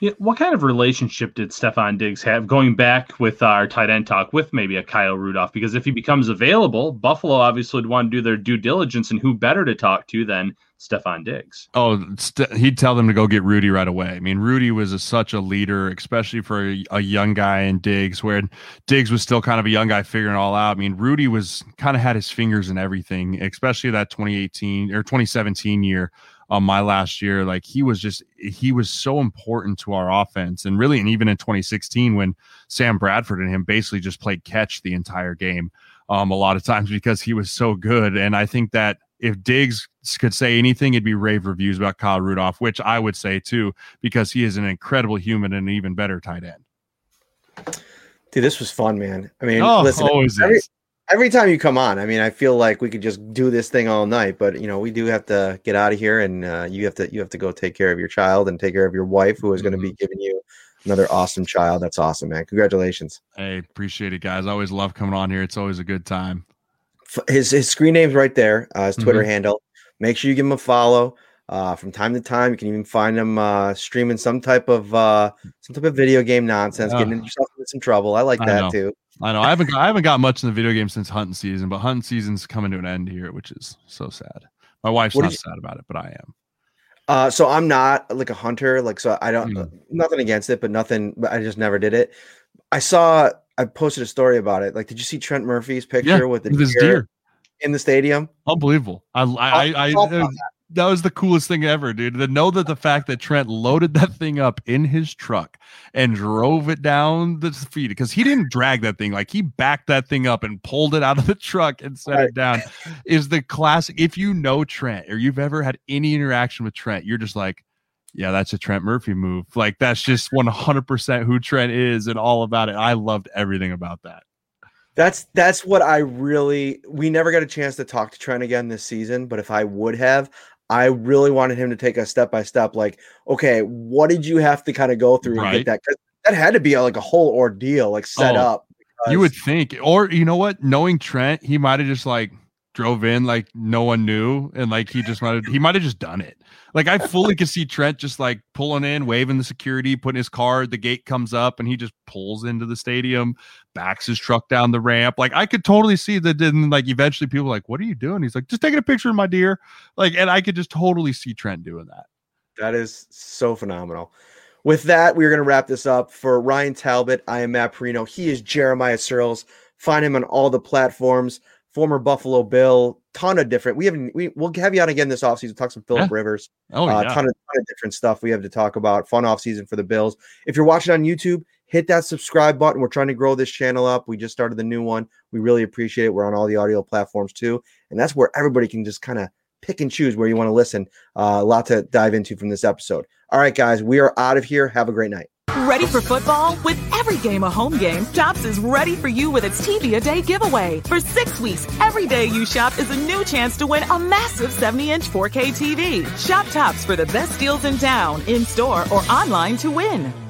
Yeah, what kind of relationship did Stefon Diggs have going back with our tight end talk with maybe a Kyle Rudolph? Because if he becomes available, Buffalo obviously would want to do their due diligence, and who better to talk to than Stefon Diggs? Oh, st- he'd tell them to go get Rudy right away. I mean, Rudy was a, such a leader, especially for a, a, young guy in Diggs, where Diggs was still kind of a young guy figuring it all out. I mean, Rudy was kind of had his fingers in everything, especially that 2018 or 2017 year um, my last year. Like he was just he was so important to our offense, and really, and even in 2016 when Sam Bradford and him basically just played catch the entire game. Um, a lot of times because he was so good, and I think that if Diggs could say anything, it'd be rave reviews about Kyle Rudolph, which I would say too, because he is an incredible human and an even better tight end. Dude, this was fun, man. I mean, oh, listen, every, every time you come on, I mean, I feel like we could just do this thing all night, but you know, we do have to get out of here, and uh, you have to you have to go take care of your child and take care of your wife, who is going to be giving you another awesome child. That's awesome, man. Congratulations. Hey, appreciate it, guys. I always love coming on here. It's always a good time. His his screen name's right there. Uh, his Twitter mm-hmm. handle. Make sure you give him a follow. Uh, from time to time, you can even find him uh, streaming some type of uh, some type of video game nonsense, getting yourself into some trouble. I like that too. I know I haven't I haven't got much in the video game since hunting season, but hunting season's coming to an end here, which is so sad. My wife's what not you, sad about it, but I am. Uh, so I'm not like a hunter, like so I don't mm. nothing against it, but nothing. But I just never did it. I saw I posted a story about it. Like, did you see Trent Murphy's picture yeah, with the deer, deer, in the stadium? Unbelievable! I I I, I, that was the coolest thing ever, dude. To know that the fact that Trent loaded that thing up in his truck and drove it down the feed because he didn't drag that thing, like he backed that thing up and pulled it out of the truck and set right. it down, is the classic. If you know Trent or you've ever had any interaction with Trent, you're just like, yeah, that's a Trent Murphy move. Like that's just 100% who Trent is and all about it. I loved everything about that. That's that's what I really we never got a chance to talk to Trent again this season, but if I would have, I really wanted him to take a step by step, like, okay, what did you have to kind of go through right. to get that? Because that had to be a, like a whole ordeal, like set oh, up. Because... You would think, or you know what? Knowing Trent, he might have just like drove in like no one knew, and like he just might have he might have just done it. Like I fully could see Trent just like pulling in, waving the security, putting his car. The gate comes up, and he just pulls into the stadium, backs his truck down the ramp. Like I could totally see that. Then like eventually people like, "What are you doing?" He's like, "Just taking a picture of my deer." Like, and I could just totally see Trent doing that. That is so phenomenal. With that, we're going to wrap this up. For Ryan Talbot, I am Matt Parrino He is Jeremiah Sirles Find him on all the platforms former Buffalo Bill, ton of different. We haven't we we'll have you on again this offseason. Talk some Philip yeah. Rivers. Oh uh, yeah, ton of, ton of different stuff we have to talk about. Fun offseason for the Bills. If you're watching on YouTube, hit that subscribe button. We're trying to grow this channel up. We just started the new one. We really appreciate it. We're on all the audio platforms too, and that's where everybody can just kind of pick and choose where you want to listen. Uh, a lot to dive into from this episode. All right, guys, we are out of here. Have a great night. Ready for football? With every game a home game, Tops is ready for you with its TV a day giveaway. For six weeks, every day you shop is a new chance to win a massive 70 inch 4K TV. Shop Tops for the best deals in town, in store, or online to win.